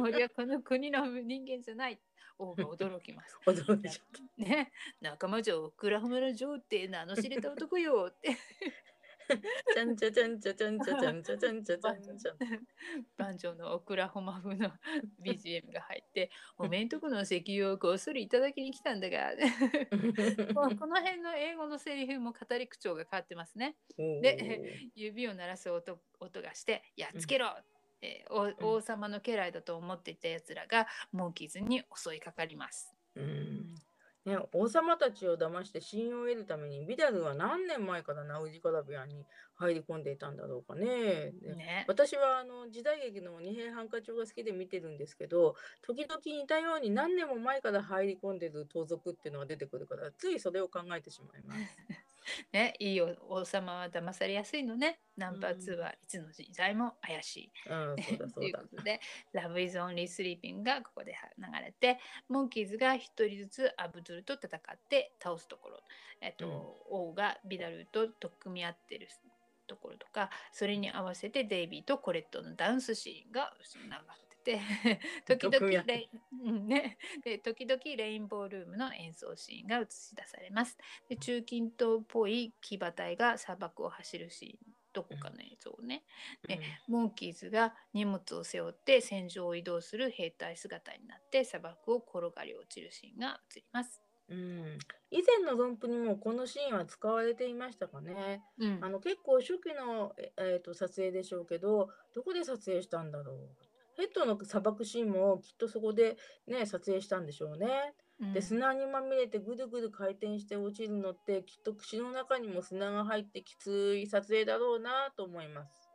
俺はこの国の人間じゃない」王が驚きます。驚いちゃった。ね、仲間城オクラホマラ城って名の知れた男よってちゃんちゃちゃんちゃちゃんちゃちゃんちゃちゃんちゃちゃんちゃ。バンジョーのオクラホマ風の BGM が入って「おめんとこの石油をこっそりいただきに来たんだが」ここの辺の英語のセリフも語り口調が変わってますね。で指を鳴らす音音がして「やっつけろ!」えーお王様の家来だと思っていたやつらがモンキーズに襲いかかります。うんね、王様たちを騙して信用を得るためにビダルは何年前からナウジカラビアに入り込んでいたんだろうかね。でね。私はあの時代劇の二平犯科帳が好きで見てるんですけど時々似たように何年も前から入り込んでる盗賊っていうのが出てくるからついそれを考えてしまいます。ね、いいお王様は騙されやすいのね。ナンバー2はいつの時代も怪しい。うん、そうだとそだいううこ。とで、Love is Only Sleeping がここで流れて、モンキーズが一人ずつアブドゥルと戦って倒すところ、えっと、王がビダルと取っ組み合ってるところとか、それに合わせてデイビーとコレットのダンスシーンが流れてて、時々レイ,、うんね、で時々レインボールームの演奏シーンが映し出されます。で中近東っぽい騎馬隊が砂漠を走るシーン、どこかの映像をね。ねモンキーズが荷物を背負って戦場を移動する兵隊姿になって砂漠を転がり落ちるシーンが映ります。うん、以前の論譜にもこのシーンは使われていましたかね。うんあの結構初期の、ええーと撮影でしょうけどどこで撮影したんだろう。ヘッドの砂漠シーンもきっとそこでね撮影したんでしょうね。うんで砂にまみれてぐるぐる回転して落ちるのってきっと口の中にも砂が入ってきつい撮影だろうなと思います。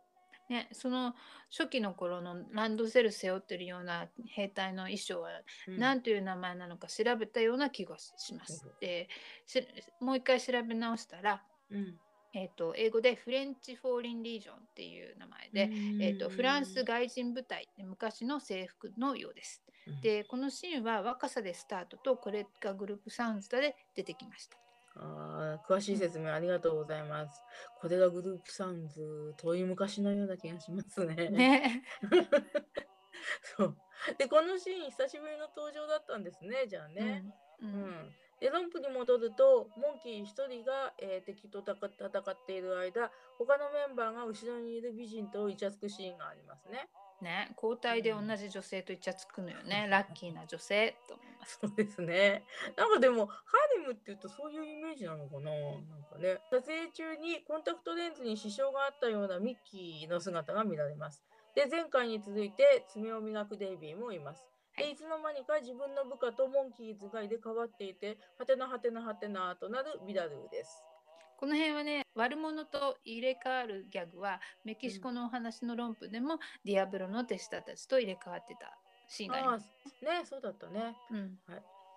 ね、その初期の頃のランドセル背負ってるような兵隊の衣装はうん何という名前なのか調べたような気がします。でしもう一回調べ直したら、うんえー、と英語でフレンチ・フォーリン・リージョンっていう名前で、えー、とフランス外人部隊で昔の制服のようです。うんでこのシーンは若さでスタートとこれがグループサウンズで出てきました。あー詳しい説明ありがとうございます。これがグループサウンズ遠い昔のような気がしますね。ね。そうでこのシーン久しぶりの登場だったんですねじゃあね。ううんんでロンプに戻るとモンキー1人が、えー敵と戦戦っている間他のメンバーが後ろにいる美人とイチャつくシーンがありますね。ね、交代で同じ女性とイチャつくのよね。ラッキーな女性と思います。そうですね。なんかでもハーレムって言うとそういうイメージなのかな？なんかね。撮影中にコンタクトレンズに支障があったようなミッキーの姿が見られます。で、前回に続いて爪を磨くデイビーもいます。で、いつの間にか自分の部下とモンキーズが入れ替わっていて、はてなはてなはてなとなるビダルーです。この辺はね、悪者と入れ替わるギャグはメキシコのお話の論譜でも、ディアブロの手下たちと入れ替わってたシーンがあります。、ね、そうだったね。うん、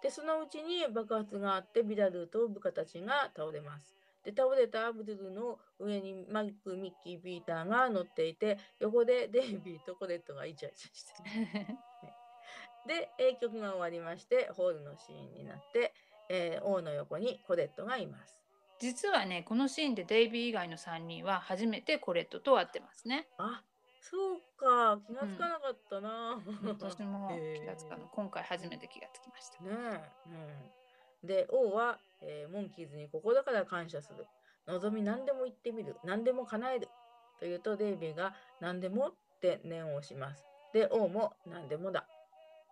で、そのうちに爆発があって、ビダルーと部下たちが倒れます。で、倒れたアブドゥルの上にマイク、ミッキー、ピーターが乗っていて、横でデイビーとコレットがイチャイチャしてる。で、えー曲が終わりまして、ホールのシーンになって、えー王の横にコレットがいます。実はね、このシーンでデイビー以外の3人は初めてコレットと会ってますね。あ、そうか、気がつかなかったな。私も 気がつかへない。今回初めて気がつきました。ねえ、うん。で、王は、えーモンキーズに心から感謝する。望み何でも言ってみる。何でも叶える。と言うと、デイビーが何でもって念を押します。で、王も何でもだ。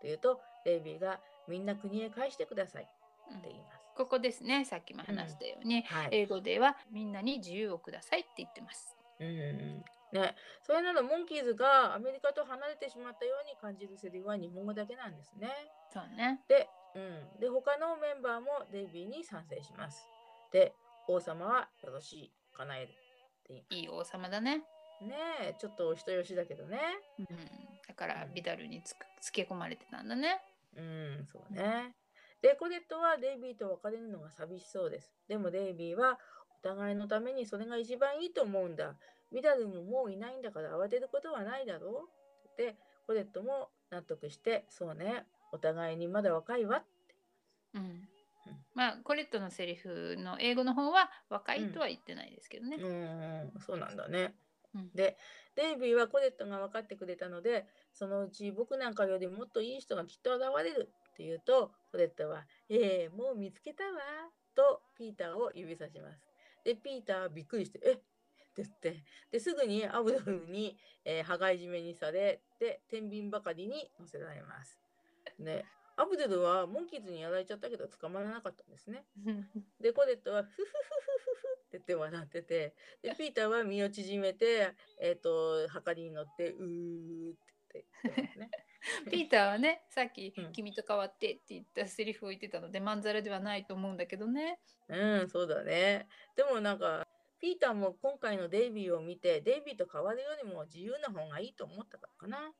と言うと、デイビーがみんな国へ返してください。ってうん言います。ここですね、さっきも話したように、はい。英語ではみんなに自由をくださいって言ってます。うん。ね、それならモンキーズがアメリカと離れてしまったように感じるセリフは日本語だけなんですね。そうね。で、うん、で他のメンバーもデイビーに賛成します。で、王様はよろしい、叶える。いい王様だね。ねえ、ちょっとお人よしだけどね。うん、だからうんビダルにつくつけ込まれてたんだね。うん、そうね。で、コレットはデイビーと別れるのが寂しそうです。でもデイビーはお互いのためにそれが一番いいと思うんだ。ビダルももういないんだから慌てることはないだろうってコレットも納得して、そうね、お互いにまだ若いわって。うん。まあコレットのセリフの英語の方は若いとは言ってないですけどね。うん、そうなんだね。で、デイビーはコレットが分かってくれたので、そのうち僕なんかよりもっといい人がきっと現れるって言うと、コレットは、ええもう見つけたわ、とピーターを指さします。で、ピーターはびっくりして、えっ？って言って、ですぐにアブドルに、えー、羽交い締めにされ、で、天秤ばかりに乗せられます。で、アブドゥルはモンキーズにやられちゃったけど捕まらなかったんですね。で、コレットはフフフフフフって言って笑ってて、で、ピーターは身を縮めて、えっ、と、はかりに乗って、うーって言ってね。ピーターはねさっきうん「君と変わって」って言ったセリフを言ってたのでまんざらではないと思うんだけどね。うん、そうだね。でもなんか、ピーターも今回のデイビーを見て、デイビーと変わるよりも自由な方がいいと思ったからかな。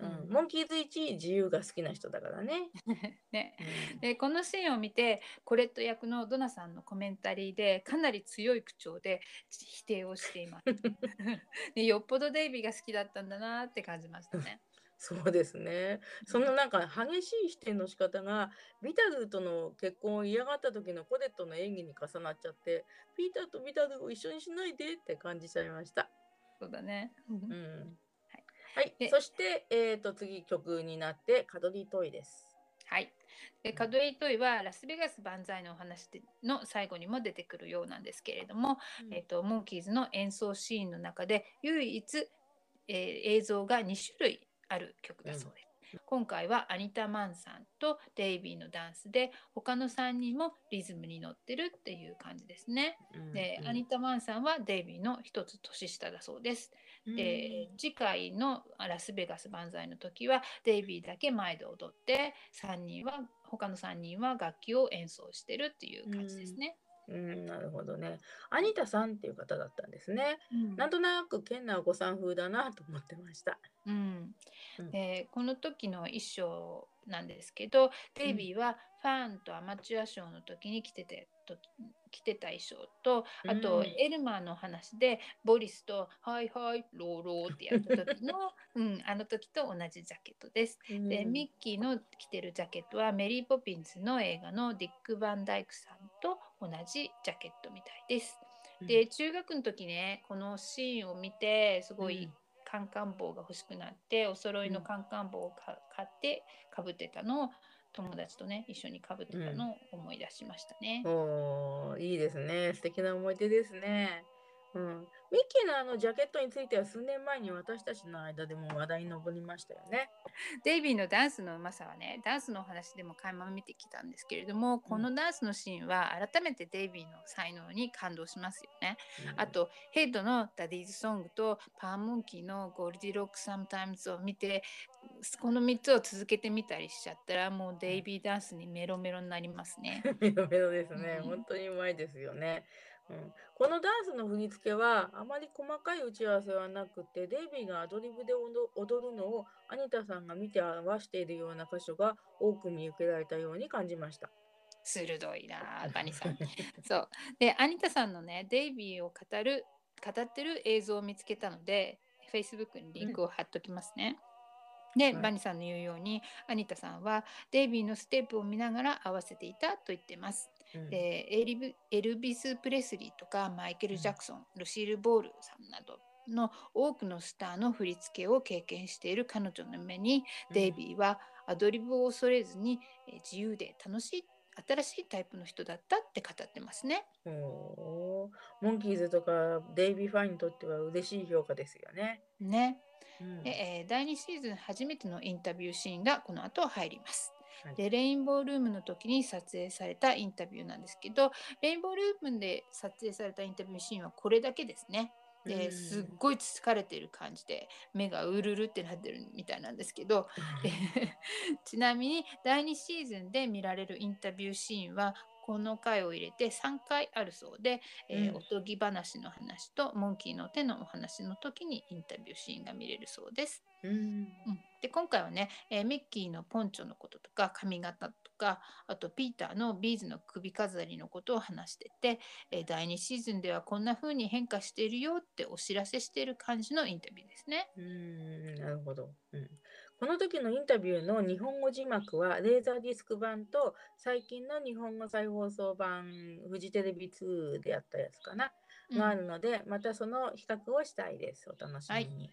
うん、うんモンキーズ1位自由が好きな人だからね。ねうんでこのシーンを見てコレット役のドナさんのコメンタリーでかなり強い口調で否定をしています。でよっぽどデイビーが好きだったんだなって感じましたね。そうですね。そのなんか激しい否定の仕方がビタルとの結婚を嫌がった時のコデットの演技に重なっちゃってピーターとビタルを一緒にしないでって感じちゃいました。そうだね。うん。はいそして、えー、と次曲になってカドリートイです。はい。でカドリートイはラスベガス万歳のお話での最後にも出てくるようなんですけれども、えっとモンキーズの演奏シーンの中で唯一、えー映像が2種類ある曲だそうです。今回はアニタ・マンさんとデイビーのダンスで他の3人もリズムに乗ってるっていう感じですね。うんで、うんアニタ・マンさんはデイビーの一つ年下だそうです。で次回のラスベガス万歳の時はデイビーだけ前で踊って3人は他の3人は楽器を演奏してるっていう感じですね。うん、なるほどね。アニタさんっていう方だったんですね。うんなんとなく健なお子さん風だなと思ってました。うんうんでこの時の衣装なんですけどデイビーはファンとアマチュアショーの時に着てて時着てた衣装とあと、うんエルマーの話でボリスと「はいはいローロー」ってやった時の、うん、あの時と同じジャケットです。でうんミッキーの着てるジャケットはメリー・ポピンズの映画のディック・バンダイクさんと同じジャケットみたいです。で中学の時ねこのシーンを見てすごいカンカン帽が欲しくなってお揃いのカンカン帽をか買ってかぶってたのを友達とね一緒にかぶってたのを思い出しましたね。おーいいですね。素敵な思い出ですね。うん、ミッキーのあのジャケットについては数年前に私たちの間でも話題に上りましたよね。デイビーのダンスのうまさはねダンスのお話でも垣間見てきたんですけれどもこのダンスのシーンは改めてデイビーの才能に感動しますよね。うんあとヘッドの Daddy's Song と Per Monkee の Goldilocks Sometime を見てこの3つを続けてみたりしちゃったらもうデイビーダンスにメロメロになりますね。メロメロですね。うん本当にうまいですよね。うん、このダンスの振り付けはあまり細かい打ち合わせはなくてデイビーがアドリブで踊踊るのをアニタさんが見て合わせているような箇所が多く見受けられたように感じました。鋭いなあガニさん。そうでアニタさんのねデイビーを語る語ってる映像を見つけたので Facebook にリンクを貼っときますね。で、はいバニさんの言うようにアニタさんはデイビーのステップを見ながら合わせていたと言ってます。うんでエリブエルビス・プレスリーとかマイケル・ジャクソン、ルシール・ボールさんなどの多くのスターの振り付けを経験している彼女の目に、デイビーはアドリブを恐れずにえー自由で楽しい新しいタイプの人だったって語ってますね。モンキーズとかデイビーファンにとっては嬉しい評価ですよね。ね。うんでえー第2シーズン初めてのインタビューシーンがこの後入ります。はい。でレインボールームの時に撮影されたインタビューなんですけどレインボールームで撮影されたインタビューシーンはこれだけですね。うんですっごい疲れてる感じで目がうるるってなってるみたいなんですけどで ちなみに第2シーズンで見られるインタビューシーンはこの回を入れて3回あるそうで、えーうんおとぎ話の話とモンキーの手のお話の時にインタビューシーンが見れるそうです。うんうん、で今回はね、えーミッキーのポンチョのこととか髪型とかあとピーターのビーズの首飾りのことを話してて、えー第2シーズンではこんな風に変化しているよってお知らせしている感じのインタビューですね。うーんなるほど、うん。この時のインタビューの日本語字幕はレーザーディスク版と最近の日本語再放送版フジテレビ2でやったやつかな、うんがあるのでまたその比較をしたいです。お楽しみに。はい、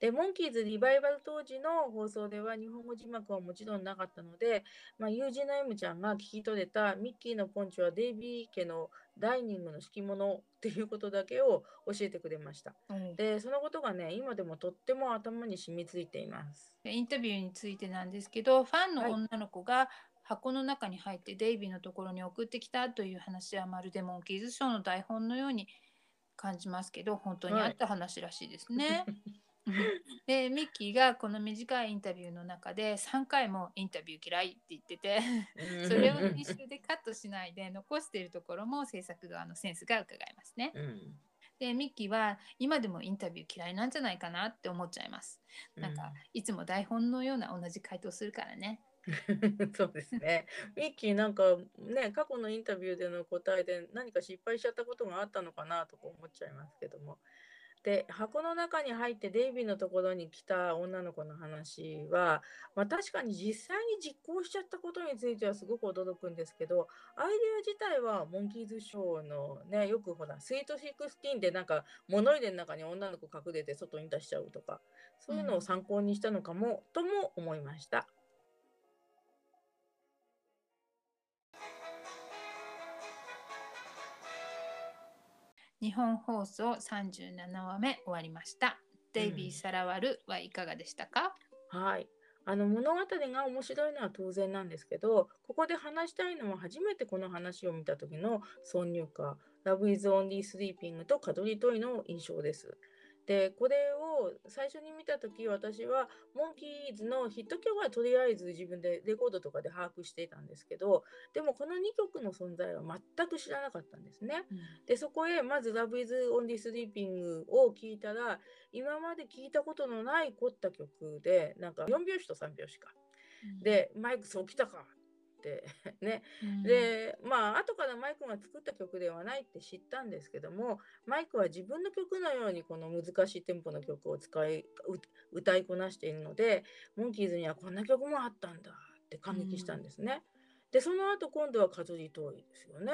でモンキーズリバイバル当時の放送では日本語字幕はもちろんなかったので、まあ、友人の M ちゃんが聞き取れたミッキーのポンチはデイビー家のダイニングの敷物っていうことだけを教えてくれました。うんで、そのことがね、今でもとっても頭に染みついています。でインタビューについてなんですけどファンはいの女の子が箱の中に入ってデイビーのところに送ってきたという話はまるでモンキーズショーの台本のように感じますけど本当にあった話らしいですね。でミッキーがこの短いインタビューの中で3回もインタビュー嫌いって言っててそれを2週でカットしないで残しているところも制作側のセンスが伺えますね。うんでミッキーは今でもインタビュー嫌いなんじゃないかなって思っちゃいます。なんかいつも台本のような同じ回答するからね。そうですね。ミッキーなんかね、過去のインタビューでの答えで何か失敗しちゃったことがあったのかなとか思っちゃいますけども。で、箱の中に入ってデイビーのところに来た女の子の話は、まあ、確かに実際に実行しちゃったことについてはすごく驚くんですけど、アイデア自体はモンキーズショーのね、よくほら、 Sweet Sixteen でなんか物入れの中に女の子隠れて外に出しちゃうとか、そういうのを参考にしたのかも、とも思いました。日本放送37話目終わりました。デイビー、さらわるはいかがでしたか、はい。あの物語が面白いのは当然なんですけど、ここで話したいのは初めてこの話を見た時の挿入歌、Love is Only Sleeping とカドリトイの印象です。で、これを最初に見た時私はモンキーズのヒット曲はとりあえず自分でレコードとかで把握していたんですけど、でもこの2曲の存在は全く知らなかったんですね。で、そこへまず Love is Only Sleeping を聞いたら、今まで聞いたことのない凝った曲で、なんか4拍子と3拍子か。で、マイクそう来たか ね。うん、で、まあ、後からマイクが作った曲ではないって知ったんですけども、マイクは自分の曲のようにこの難しいテンポの曲を使い、う歌いこなしているので、モンキーズにはこんな曲もあったんだって感激したんですね。で、その後今度は数り遠いですよね。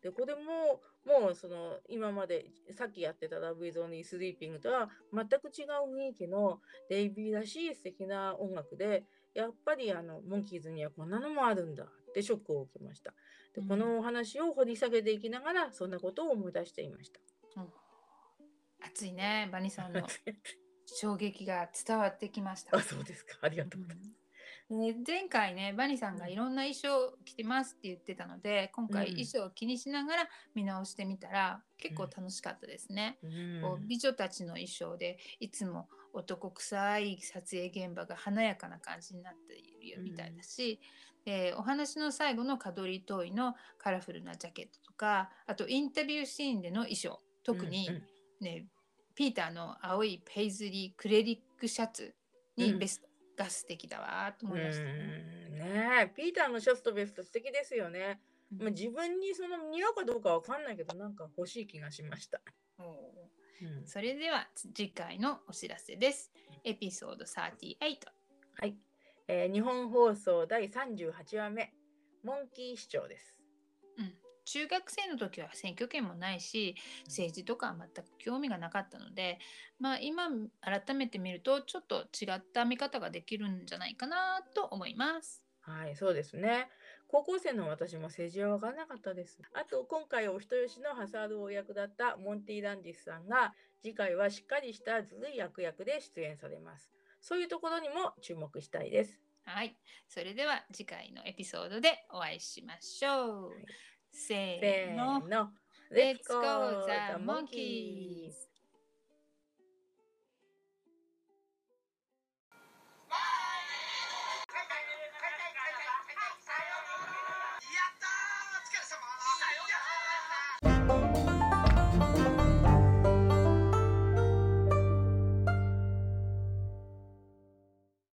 で、これも、もうその今までさっきやってた Love is Only Sleeping とは全く違う雰囲気のデイビーらしい素敵な音楽で、やっぱりあのモンキーズにはこんなのもあるんだってショックを受けました。で、このお話を掘り下げていきながらそんなことを思い出していました。うん熱いね、バニさんの衝撃が伝わってきました。あ、そうですか。ありがとうございます。うんで前回ね、バニさんがいろんな衣装着てますって言ってたので、今回うん衣装を気にしながら見直してみたら、結構楽しかったですね。うんこう美女たちの衣装でいつも男臭い撮影現場が華やかな感じになっているみたいだし、でお話の最後のカドリトイのカラフルなジャケットとかあとインタビューシーンでの衣装特に、うんうんねピーターの青いペイズリークレリックシャツにベストが素敵だわと思いましたね。うんねえピーターのシャツとベスト素敵ですよね。まあ、自分にその似合うかどうかわかんないけどなんか欲しい気がしました。おーうんそれでは次回のお知らせです。エピソード38。はい、えー日本放送第38話目モンキー市長です。中学生の時は選挙権もないし政治とかは全く興味がなかったので、まあ、今改めて見るとちょっと違った見方ができるんじゃないかなと思います。はい、そうですね。高校生の私も政治は分からなかったです。あと、今回お人よしのハサードを役立ったモンティ・ランディスさんが、次回はしっかりしたずるい役役で出演されます。そういうところにも注目したいです。はい、それでは次回のエピソードでお会いしましょう。はいせせーの Let's go the monkeys!